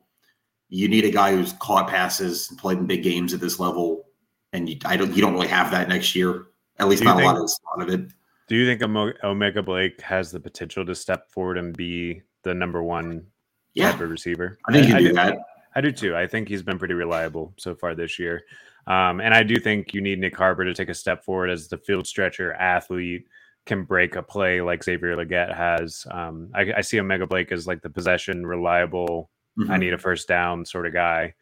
you need a guy who's caught passes and played in big games at this level, and you, I don't you don't really have that next year. At least not think, a lot of, a lot of it. Do you think O'Mega Blake has the potential to step forward and be the number one yeah. type of receiver? I think you do, do that. I do too. I think he's been pretty reliable so far this year. Um, and I do think you need Nyck Harbor to take a step forward as the field stretcher athlete can break a play like Xavier Legette has. Um, I, I, see O'Mega Blake as like the possession, reliable, mm-hmm. I need a first down sort of guy.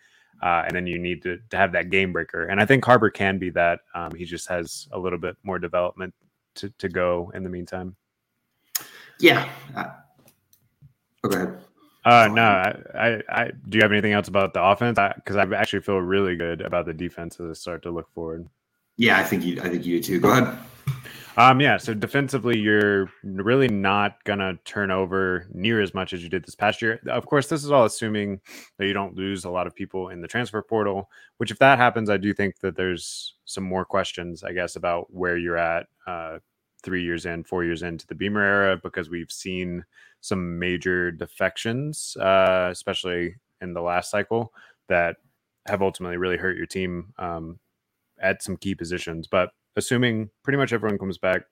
Uh, and then you need to, to, have that game breaker. And I think Harper can be that. Um, he just has a little bit more development to, to go in the meantime. Yeah. Uh, okay. Uh, no, I, I, I, do you have anything else about the offense? Because I, I, actually feel really good about the defense as I start to look forward. Yeah, I think you, I think you do too. Go ahead. Um, yeah. So defensively, you're really not gonna turn over near as much as you did this past year. Of course, this is all assuming that you don't lose a lot of people in the transfer portal. Which, if that happens, I do think that there's some more questions, I guess, about where you're at uh, three years in, four years into the Beamer era, because we've seen some major defections, uh, especially in the last cycle, that have ultimately really hurt your team um, at some key positions. But assuming pretty much everyone comes back,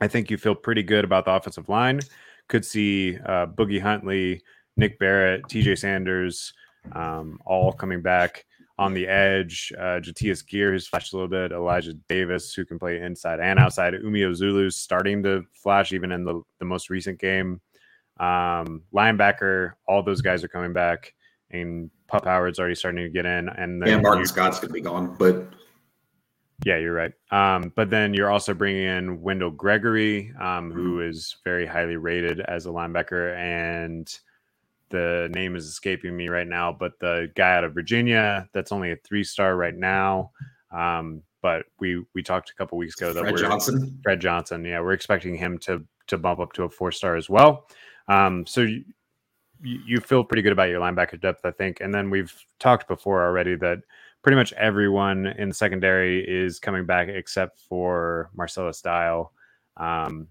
I think you feel pretty good about the offensive line. Could see uh, Boogie Huntley, Nick Barrett, TJ Sanders, um, all coming back on the edge. Uh, Jatius Geer, who's flashed a little bit. Elijah Davis, who can play inside and outside. Umeozulu's starting to flash even in the, the most recent game. Um, linebacker, all those guys are coming back, and Pup Howard's already starting to get in. And then yeah, Martin you, Scott's going to be gone, but yeah, you're right. Um, but then you're also bringing in Wendell Gregory, um, who mm-hmm. is very highly rated as a linebacker, and the name is escaping me right now. But the guy out of Virginia, that's only a three star right now. Um, but we we talked a couple weeks ago that Fred Johnson. Fred Johnson, yeah, we're expecting him to to bump up to a four star as well. Um, so you, you feel pretty good about your linebacker depth, I think. And then we've talked before already that pretty much everyone in the secondary is coming back except for Marcellus Dial. Um,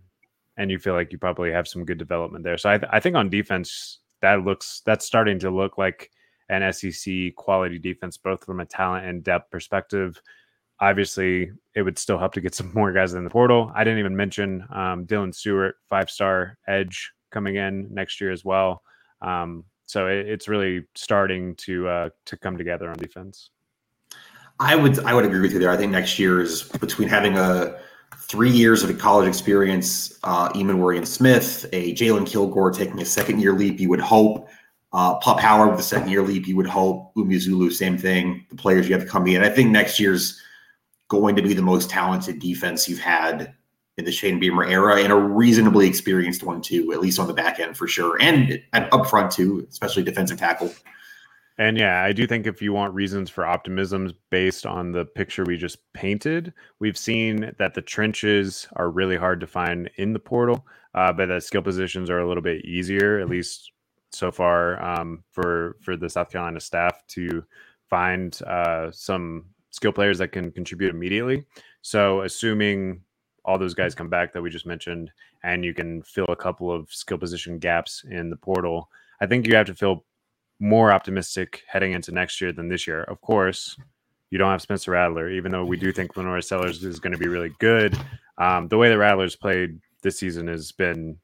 and you feel like you probably have some good development there. So I, th- I think on defense, that looks that's starting to look like an SEC quality defense, both from a talent and depth perspective. Obviously, it would still help to get some more guys in the portal. I didn't even mention um, Dylan Stewart, five star edge coming in next year as well. Um, so it, it's really starting to uh, to come together on defense. I would I would agree with you there. I think next year is between having a three years of college experience, uh, Emmanwori Smith, a Jalen Kilgore taking a second year leap, you would hope. Uh, Pup Howard with a second year leap, you would hope. Umeozulu, same thing. The players you have come in. I think next year's going to be the most talented defense you've had in the Shane Beamer era and a reasonably experienced one too, at least on the back end for sure, and up front too, especially defensive tackle. And yeah, I do think if you want reasons for optimism based on the picture we just painted, we've seen that the trenches are really hard to find in the portal, uh, but that skill positions are a little bit easier, at least so far, um, for for the South Carolina staff to find uh, some skill players that can contribute immediately. So, assuming all those guys come back that we just mentioned, and you can fill a couple of skill position gaps in the portal, I think you have to feel more optimistic heading into next year than this year. Of course, you don't have Spencer Rattler, even though we do think LaNorris Sellers is going to be really good. Um, the way the Rattlers played this season has been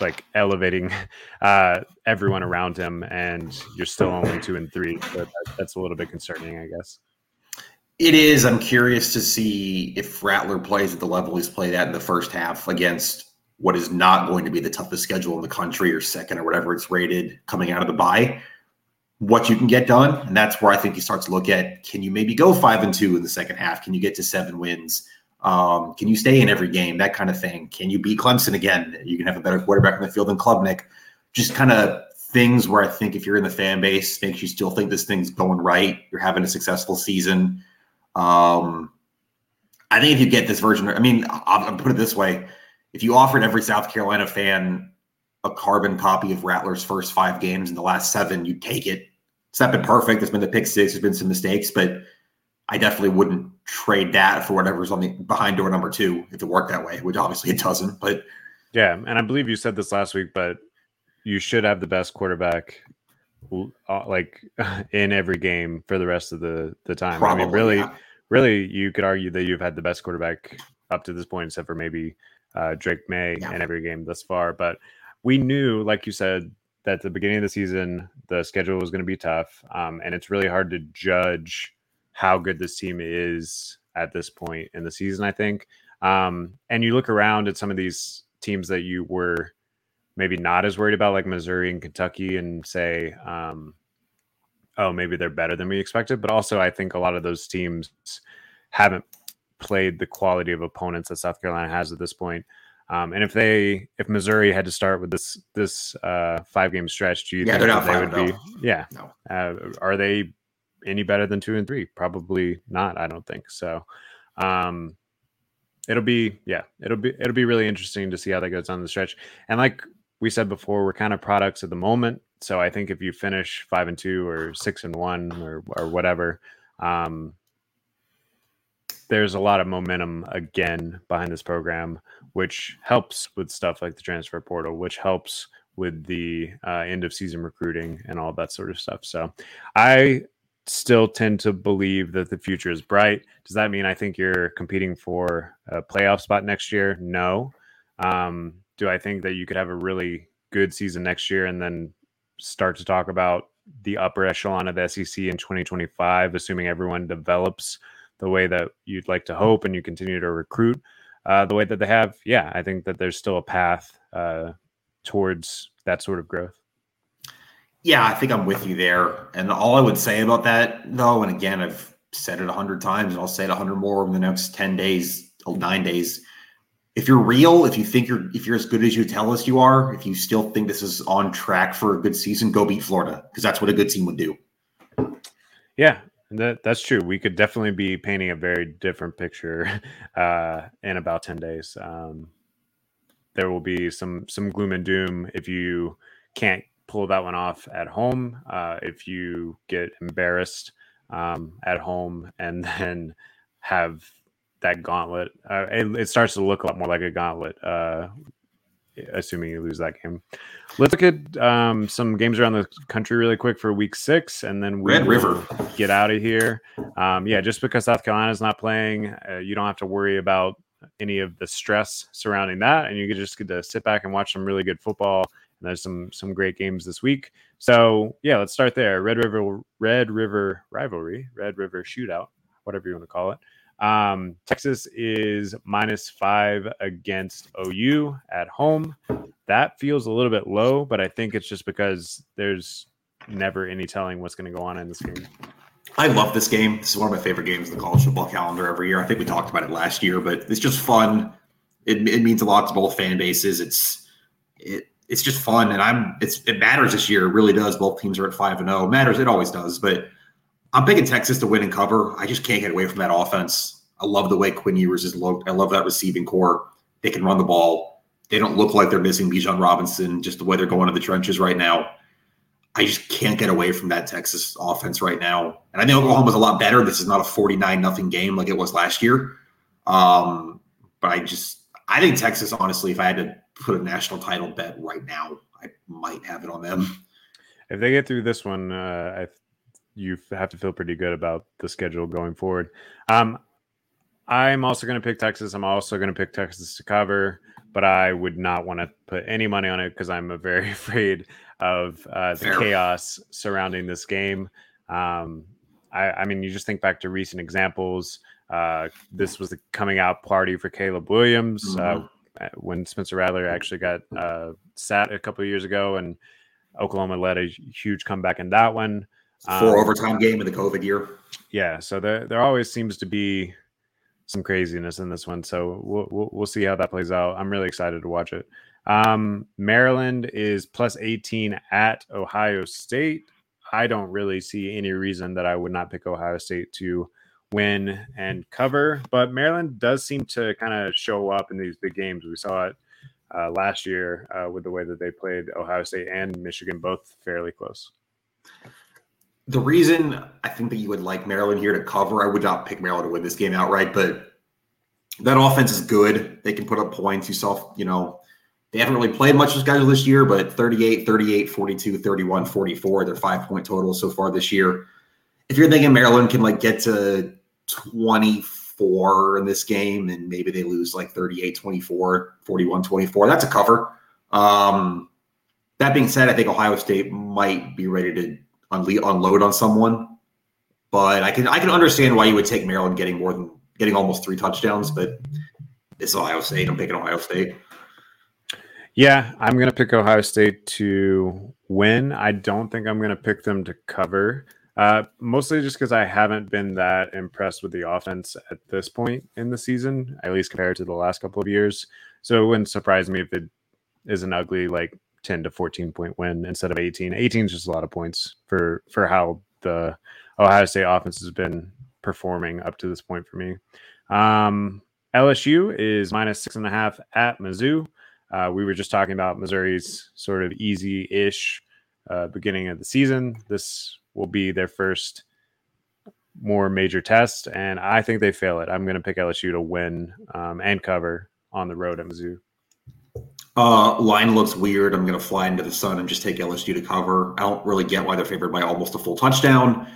like elevating uh, everyone around him, and you're still only two and three. That's a little bit concerning, I guess. It is. I'm curious to see if Rattler plays at the level he's played at in the first half against what is not going to be the toughest schedule in the country or second or whatever it's rated coming out of the bye. What you can get done, and that's where I think you start to look at: can you maybe go five and two in the second half? Can you get to seven wins? Um, can you stay in every game? That kind of thing. Can you beat Clemson again? You can have a better quarterback in the field than Klubnik. Just kind of things where I think if you're in the fan base, makes you still think this thing's going right. You're having a successful season. Um, I think if you get this version, I mean, I'll, I'll put it this way: if you offered every South Carolina fan a carbon copy of Rattler's first five games in the last seven, you'd take it. It's not been perfect. There's been the pick six. There's been some mistakes, but I definitely wouldn't trade that for whatever's on the behind door number two if it worked that way, which obviously it doesn't. But yeah, and I believe you said this last week, but you should have the best quarterback uh, like in every game for the rest of the the time. Probably, I mean, really, yeah. really, you could argue that you've had the best quarterback up to this point, except for maybe uh, Drake Maye yeah. in every game thus far. But we knew, like you said, that at the beginning of the season the schedule was going to be tough, um, and it's really hard to judge how good this team is at this point in the season. I think, um, and you look around at some of these teams that you were maybe not as worried about, like Missouri and Kentucky, and say, um, oh, maybe they're better than we expected. But also, I think a lot of those teams haven't played the quality of opponents that South Carolina has at this point. Um, and if they, if Missouri had to start with this this uh, five game stretch, do you yeah, think they would be? Yeah, no. uh, are they any better than two and three? Probably not. I don't think so. Um, it'll be yeah, it'll be it'll be really interesting to see how that goes on the stretch. And like we said before, we're kind of products at the moment. So I think if you finish five and two or six and one or or whatever, um, there's a lot of momentum again behind this program, which helps with stuff like the transfer portal, which helps with the uh, end of season recruiting and all that sort of stuff. So I still tend to believe that the future is bright. Does that mean I think you're competing for a playoff spot next year? No. Um, do I think that you could have a really good season next year and then start to talk about the upper echelon of the SEC in 2025, assuming everyone develops the way that you'd like to hope and you continue to recruit uh, the way that they have, yeah, I think that there's still a path uh, towards that sort of growth. Yeah, I think I'm with you there. And all I would say about that, though, and again, I've said it a hundred times, and I'll say it a hundred more in the next ten days, nine days. If you're real, if you think you're if you're as good as you tell us you are, if you still think this is on track for a good season, go beat Florida because that's what a good team would do. Yeah, that that's true. We could definitely be painting a very different picture uh, in about ten days. Um, there will be some some gloom and doom if you can't pull that one off at home. Uh, if you get embarrassed um, at home and then have that gauntlet, uh, it, it, starts to look a lot more like a gauntlet. Assuming you lose that game. Let's look at um, some games around the country really quick for week six, and then we Red River get out of here. Um, yeah, just because South Carolina is not playing, uh, you don't have to worry about any of the stress surrounding that, and you can just get to sit back and watch some really good football. And there's some some great games this week. So yeah, let's start there. Red River Red River rivalry, Red River shootout, whatever you want to call it. Um, Texas is minus five against OU at home. That feels a little bit low, but I think it's just because there's never any telling what's going to go on in this game. I love this game. This is one of my favorite games in the college football calendar every year. I think we talked about it last year, but it's just fun. It, it means a lot to both fan bases. It's it it's just fun, and I'm it's it matters this year. It really does. Both teams are at five and zero. Matters. It always does. But I'm picking Texas to win and cover. I just can't get away from that offense. I love the way Quinn Ewers is looked. I love that receiving corps. They can run the ball. They don't look like they're missing Bijan Robinson. Just the way they're going to the trenches right now. I just can't get away from that Texas offense right now. And I think Oklahoma's a lot better. This is not a 49 nothing game like it was last year. Um, but I just I think Texas, honestly, if I had to put a national title bet right now, I might have it on them. If they get through this one, uh, I, you have to feel pretty good about the schedule going forward. Um, I'm also going to pick Texas. I'm also going to pick Texas to cover, but I would not want to put any money on it because I'm very afraid of uh, the Fair. chaos surrounding this game. Um, I, I, mean, you just think back to recent examples. Uh, this was the coming out party for Caleb Williams. Uh, mm-hmm. Uh, when Spencer Rattler actually got uh, sat a couple of years ago, and Oklahoma led a huge comeback in that one. Four um, overtime game in the COVID year. Yeah, so there there always seems to be some craziness in this one. So we'll, we'll, we'll see how that plays out. I'm really excited to watch it. Um, Maryland is plus 18 at Ohio State. I don't really see any reason that I would not pick Ohio State to win and cover. But Maryland does seem to kind of show up in these big games. We saw it uh, last year uh, with the way that they played Ohio State and Michigan, both fairly close. The reason I think that you would like Maryland here to cover, I would not pick Maryland to win this game outright, but that offense is good. They can put up points. You saw, you know, they haven't really played much of schedule this year, but 38, 38, 42, 31, 44, they're five point total so far this year. If you're thinking Maryland can like get to 24 in this game and maybe they lose like 38 24 41 24 that's a cover um, that being said i think ohio state might be ready to unload on someone but i can i can understand why you would take maryland getting more than getting almost three touchdowns but it's ohio state. I'm picking ohio state. Yeah i'm going to pick ohio state to win. I don't think i'm going to pick them to cover uh, mostly just because I haven't been that impressed with the offense at this point in the season, at least compared to the last couple of years. So it wouldn't surprise me if it is an ugly like 10 to 14 point win instead of 18. 18 is just a lot of points for for how the Ohio State offense has been performing up to this point for me. Um, LSU is minus six and a half at Mizzou. Uh, we were just talking about Missouri's sort of easy ish uh, beginning of the season. This will be their first more major test, and I think they fail it. I'm going to pick LSU to win um, and cover on the road at Mizzou. Uh, line looks weird. I'm going to fly into the sun and just take LSU to cover. I don't really get why they're favored by almost a full touchdown.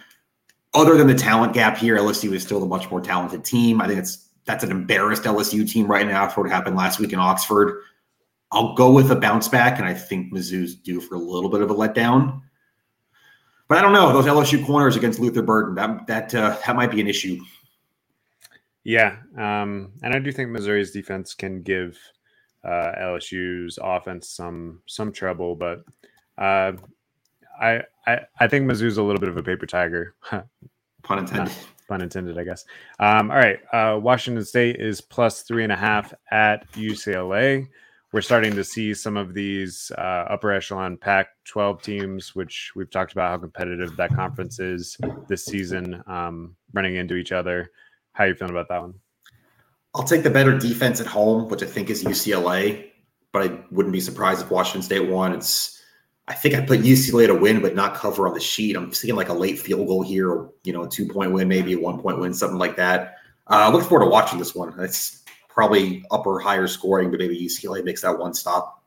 Other than the talent gap here, LSU is still a much more talented team. I think it's that's an embarrassed LSU team right now after what happened last week in Oxford. I'll go with a bounce back, and I think Mizzou's due for a little bit of a letdown. But I don't know those LSU corners against Luther Burden. That that uh, that might be an issue. Yeah, um, and I do think Missouri's defense can give uh, LSU's offense some some trouble, but uh, I, I I think Mizzou's a little bit of a paper tiger. pun intended. pun intended, I guess. Um, all right, uh, Washington State is plus three and a half at UCLA we're starting to see some of these uh, upper echelon Pac 12 teams, which we've talked about how competitive that conference is this season, um, running into each other. How are you feeling about that one? I'll take the better defense at home, which I think is UCLA, but I wouldn't be surprised if Washington State won. It's I think I put UCLA to win, but not cover on the sheet. I'm thinking like a late field goal here, you know, a two point win, maybe a one point win, something like that. Uh, looking forward to watching this one. It's probably upper higher scoring, but maybe UCLA makes that one stop.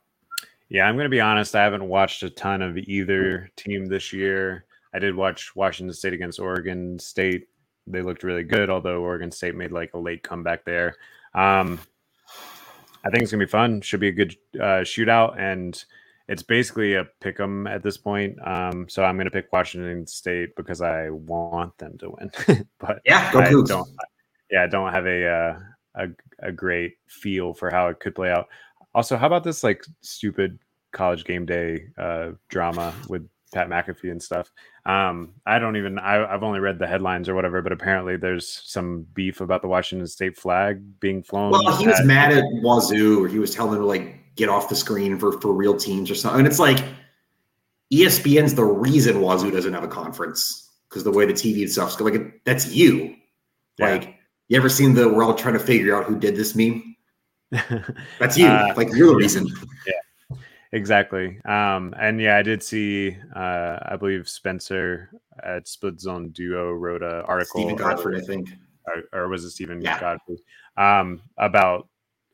Yeah, I'm going to be honest. I haven't watched a ton of either team this year. I did watch Washington State against Oregon State. They looked really good, although Oregon State made like a late comeback there. Um, I think it's gonna be fun. Should be a good uh, shootout, and it's basically a pick 'em at this point. Um, so I'm gonna pick Washington State because I want them to win. but yeah, go I don't. yeah, I don't have a uh, a a great feel for how it could play out. Also, how about this like stupid college game day uh, drama with Pat McAfee and stuff? Um, I don't even. I, have only read the headlines or whatever, but apparently there's some beef about the Washington State flag being flown. Well, he was at, mad at Wazoo, or he was telling them to like get off the screen for for real teams or something. And it's like ESPN's the reason Wazoo doesn't have a conference because the way the TV and stuff's like that's you. Yeah. Like you ever seen the we're all trying to figure out who did this meme? That's you. Uh, like you're the reason. Yeah. Exactly. Um, and yeah, I did see uh, I believe Spencer at Split Zone Duo wrote an article. Steven Godfrey, I think. Or, or was it Stephen yeah. Godfrey? Um, about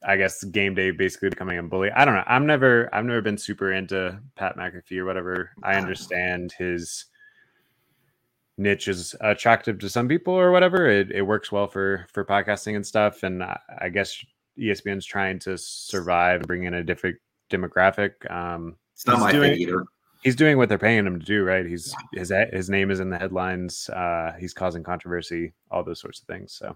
I guess game day basically becoming a bully. I don't know. I'm never I've never been super into Pat McAfee or whatever. I understand his niche is attractive to some people or whatever. It, it works well for for podcasting and stuff. And I, I guess ESPN's trying to survive and bring in a different demographic. Um, it's not my doing, thing either. He's doing what they're paying him to do, right? He's his his name is in the headlines. Uh, he's causing controversy, all those sorts of things. So,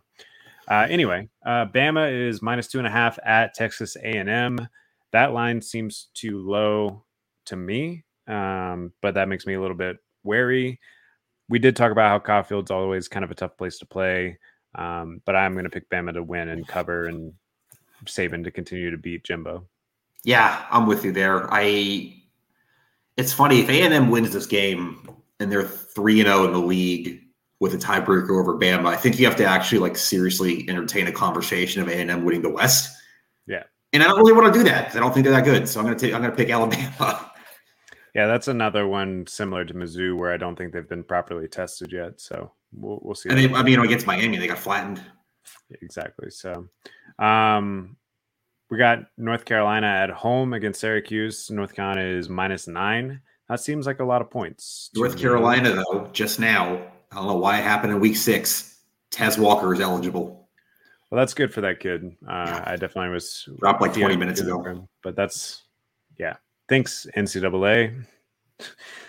uh, anyway, uh, Bama is minus two and a half at Texas A and M. That line seems too low to me, um, but that makes me a little bit wary we did talk about how Kyle Field's always kind of a tough place to play. Um, but I'm going to pick Bama to win and cover and Saban to continue to beat Jimbo. Yeah, I'm with you there. I it's funny if A&M wins this game and they're 3 and 0 in the league with a tiebreaker over Bama, I think you have to actually like seriously entertain a conversation of A&M winning the West. Yeah. And I don't really want to do that because I don't think they're that good. So I'm going to take I'm going to pick Alabama. Yeah, that's another one similar to Mizzou where I don't think they've been properly tested yet. So we'll, we'll see. And they, I mean, against Miami, they got flattened. Exactly. So, um, we got North Carolina at home against Syracuse. North Carolina is minus nine. That seems like a lot of points. North Carolina, though, just now, I don't know why it happened in week six. Tez Walker is eligible. Well, that's good for that kid. Uh, I definitely was dropped like 20 minutes ago. but that's, yeah, thanks NCAA.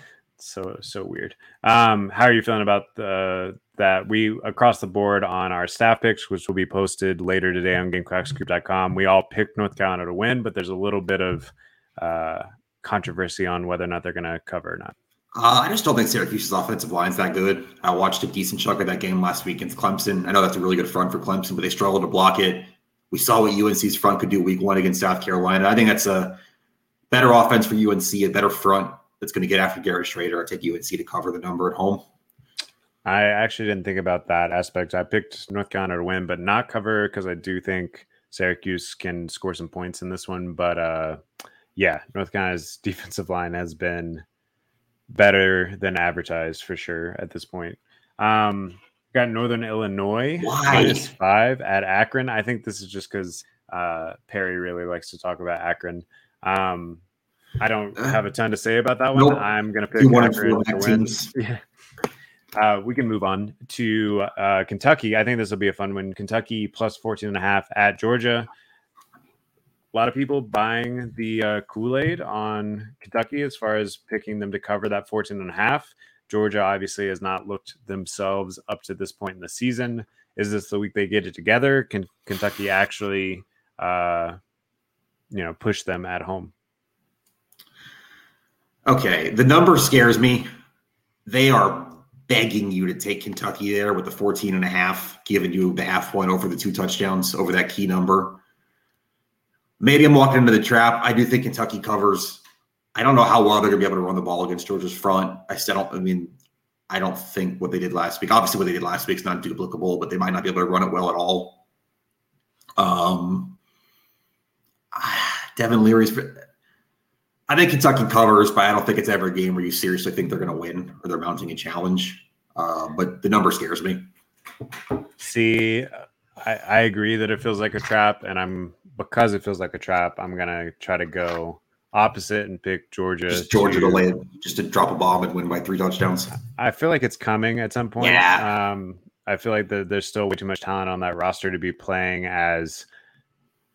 so so weird. Um, how are you feeling about the that we across the board on our staff picks, which will be posted later today on GamecockScoop.com. We all picked North Carolina to win, but there's a little bit of uh, controversy on whether or not they're going to cover or not. Uh, I just don't think Syracuse's offensive line's that good. I watched a decent chunk of that game last week against Clemson. I know that's a really good front for Clemson, but they struggled to block it. We saw what UNC's front could do week one against South Carolina. I think that's a better offense for UNC, a better front that's going to get after Garrett Shrader. I take UNC to cover the number at home. I actually didn't think about that aspect. I picked North Carolina to win, but not cover because I do think Syracuse can score some points in this one. But uh, yeah, North Carolina's defensive line has been better than advertised for sure at this point. Um, got Northern Illinois Why? minus five at Akron. I think this is just because uh, Perry really likes to talk about Akron. Um, I don't uh, have a ton to say about that one. Nope. I'm going to pick Akron to win. Yeah. Uh, we can move on to uh, Kentucky. I think this will be a fun one. Kentucky plus 14 and a half at Georgia. A lot of people buying the uh, Kool-Aid on Kentucky as far as picking them to cover that 14 and a half. Georgia obviously has not looked themselves up to this point in the season. Is this the week they get it together? Can Kentucky actually uh, you know push them at home. Okay, the number scares me. They are begging you to take Kentucky there with the 14 and a half, giving you the half point over the two touchdowns over that key number. Maybe I'm walking into the trap. I do think Kentucky covers. I don't know how well they're going to be able to run the ball against Georgia's front. I still don't, I mean, I don't think what they did last week, obviously, what they did last week is not duplicable, but they might not be able to run it well at all. Um, Devin Leary's. I think Kentucky covers, but I don't think it's ever a game where you seriously think they're going to win or they're mounting a challenge. Uh, but the number scares me. See, I, I agree that it feels like a trap, and I'm because it feels like a trap. I'm gonna try to go opposite and pick Georgia. Just Georgia to, to lay, just to drop a bomb and win by three touchdowns. I feel like it's coming at some point. Yeah. Um, I feel like the, there's still way too much talent on that roster to be playing as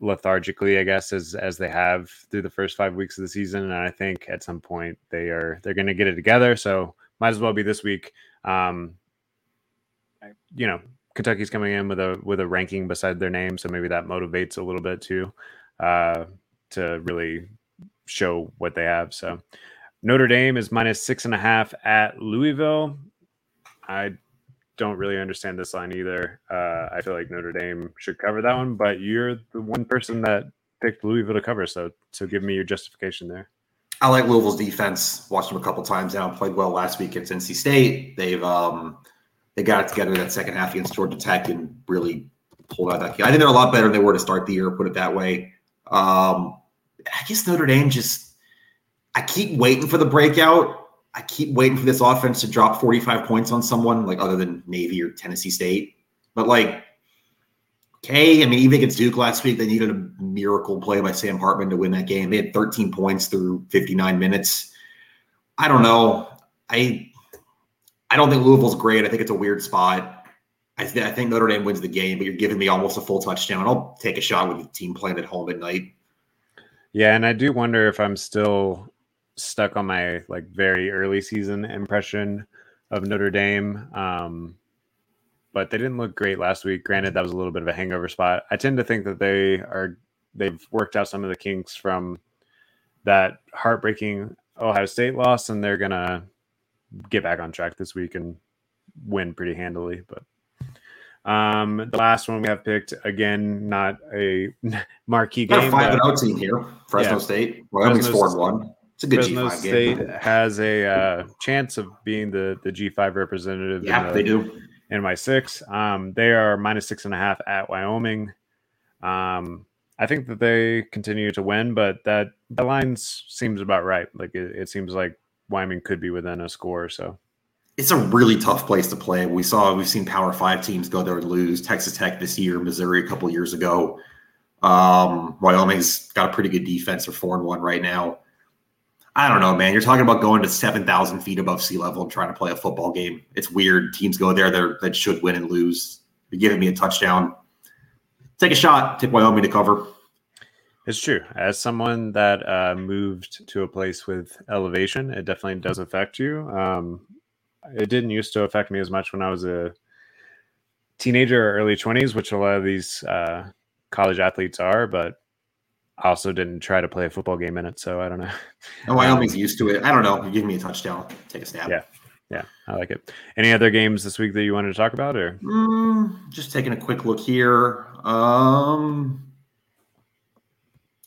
lethargically, I guess, as as they have through the first five weeks of the season. And I think at some point they are they're going to get it together. So might as well be this week. Um, you know, Kentucky's coming in with a with a ranking beside their name, so maybe that motivates a little bit too, uh, to really show what they have. So Notre Dame is minus six and a half at Louisville. I don't really understand this line either. Uh, I feel like Notre Dame should cover that one, but you're the one person that picked Louisville to cover, so so give me your justification there. I like Louisville's defense. Watched them a couple times now. Played well last week against NC State. They've um, they got it together that second half against Georgia Tech and really pulled out that game. I think they're a lot better than they were to start the year. Put it that way. Um, I guess Notre Dame just. I keep waiting for the breakout. I keep waiting for this offense to drop 45 points on someone, like other than Navy or Tennessee State. But like, okay, I mean, even against Duke last week, they needed a miracle play by Sam Hartman to win that game. They had 13 points through 59 minutes. I don't know. I I don't think Louisville's great. I think it's a weird spot. I, th- I think Notre Dame wins the game, but you're giving me almost a full touchdown. I'll take a shot with the team playing at home at night. Yeah, and I do wonder if I'm still stuck on my like very early season impression of Notre Dame. Um, but they didn't look great last week. Granted, that was a little bit of a hangover spot. I tend to think that they are they've worked out some of the kinks from that heartbreaking Ohio State loss, and they're gonna get back on track this week and win pretty handily. But um, the last one we have picked again, not a marquee Got game. a five and out team here. Fresno Yeah. State. Wyoming's four and one. It's a good Fresno G5 State game. has a uh, chance of being the the G5 representative. in Yeah, the- they do. NY6. Um, they are minus six and a half at Wyoming. Um, I think that they continue to win, but that the lines seems about right. Like it, it seems like Wyoming could be within a score. So It's a really tough place to play. We saw we've seen Power Five teams go there and lose. Texas Tech this year, Missouri a couple years ago. Um, Wyoming's got a pretty good defense. They're four and one right now. I don't know, man. You're talking about going to seven thousand feet above sea level and trying to play a football game. It's weird. Teams go there they're, that should win and lose. You're giving me a touchdown. Take a shot. Take Wyoming to cover. it's true. As someone that uh, moved to a place with elevation, it definitely does affect you. Um, it didn't used to affect me as much when I was a teenager or early 20s, which a lot of these uh, college athletes are, but also didn't try to play a football game in it. So I don't know. And Wyoming's used to it. I don't know. You're me a touchdown. Take a snap. Yeah. Yeah, I like it. Any other games this week that you wanted to talk about, or Mm, just taking a quick look here. Um,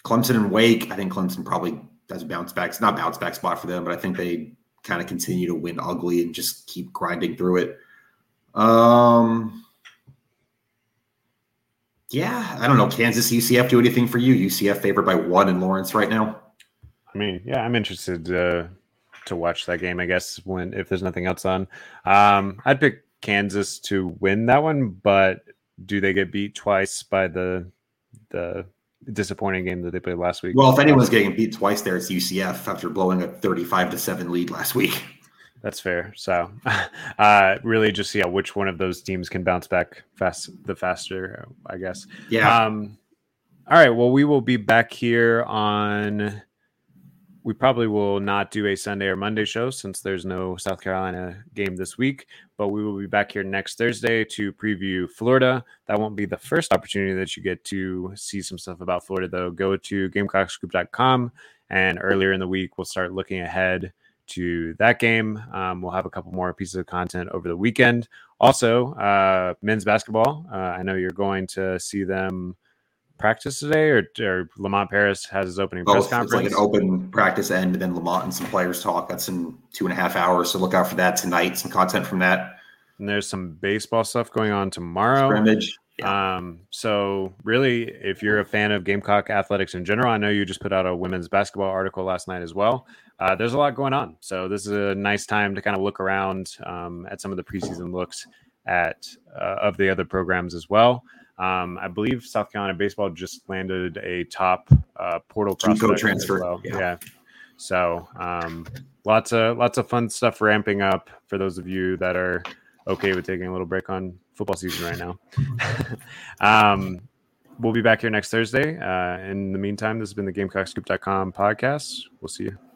Clemson and Wake. I think Clemson probably does a bounce back. It's not a bounce back spot for them, but I think they kind of continue to win ugly and just keep grinding through it. Um, yeah, I don't know. Kansas, UCF do anything for you? UCF favored by one in Lawrence right now. I mean, yeah, I'm interested uh, to watch that game. I guess when if there's nothing else on, um, I'd pick Kansas to win that one. But do they get beat twice by the the disappointing game that they played last week? Well, if anyone's getting beat twice there, it's UCF after blowing a 35 to 7 lead last week. That's fair. So, uh, really, just yeah, which one of those teams can bounce back fast the faster, I guess. Yeah. Um, all right. Well, we will be back here on. We probably will not do a Sunday or Monday show since there's no South Carolina game this week, but we will be back here next Thursday to preview Florida. That won't be the first opportunity that you get to see some stuff about Florida, though. Go to GamecockScoop.com, and earlier in the week, we'll start looking ahead to that game. Um, we'll have a couple more pieces of content over the weekend. Also, uh, men's basketball. Uh, I know you're going to see them practice today, or, or Lamont Paris has his opening press Both. It's conference. like an open practice end, and then Lamont and some players talk. That's in two and a half hours. So look out for that tonight. Some content from that and there's some baseball stuff going on tomorrow. scrimmage. Um, so really, if you're a fan of Gamecock athletics in general, I know you just put out a women's basketball article last night as well. Uh, there's a lot going on, so this is a nice time to kind of look around um, at some of the preseason looks at uh, of the other programs as well. Um, I believe South Carolina baseball just landed a top uh, portal prospect transfer, well. yeah. yeah. So um, lots of lots of fun stuff ramping up for those of you that are okay with taking a little break on football season right now. um, we'll be back here next Thursday. Uh, in the meantime, this has been the GamecockScoop.com podcast. We'll see you.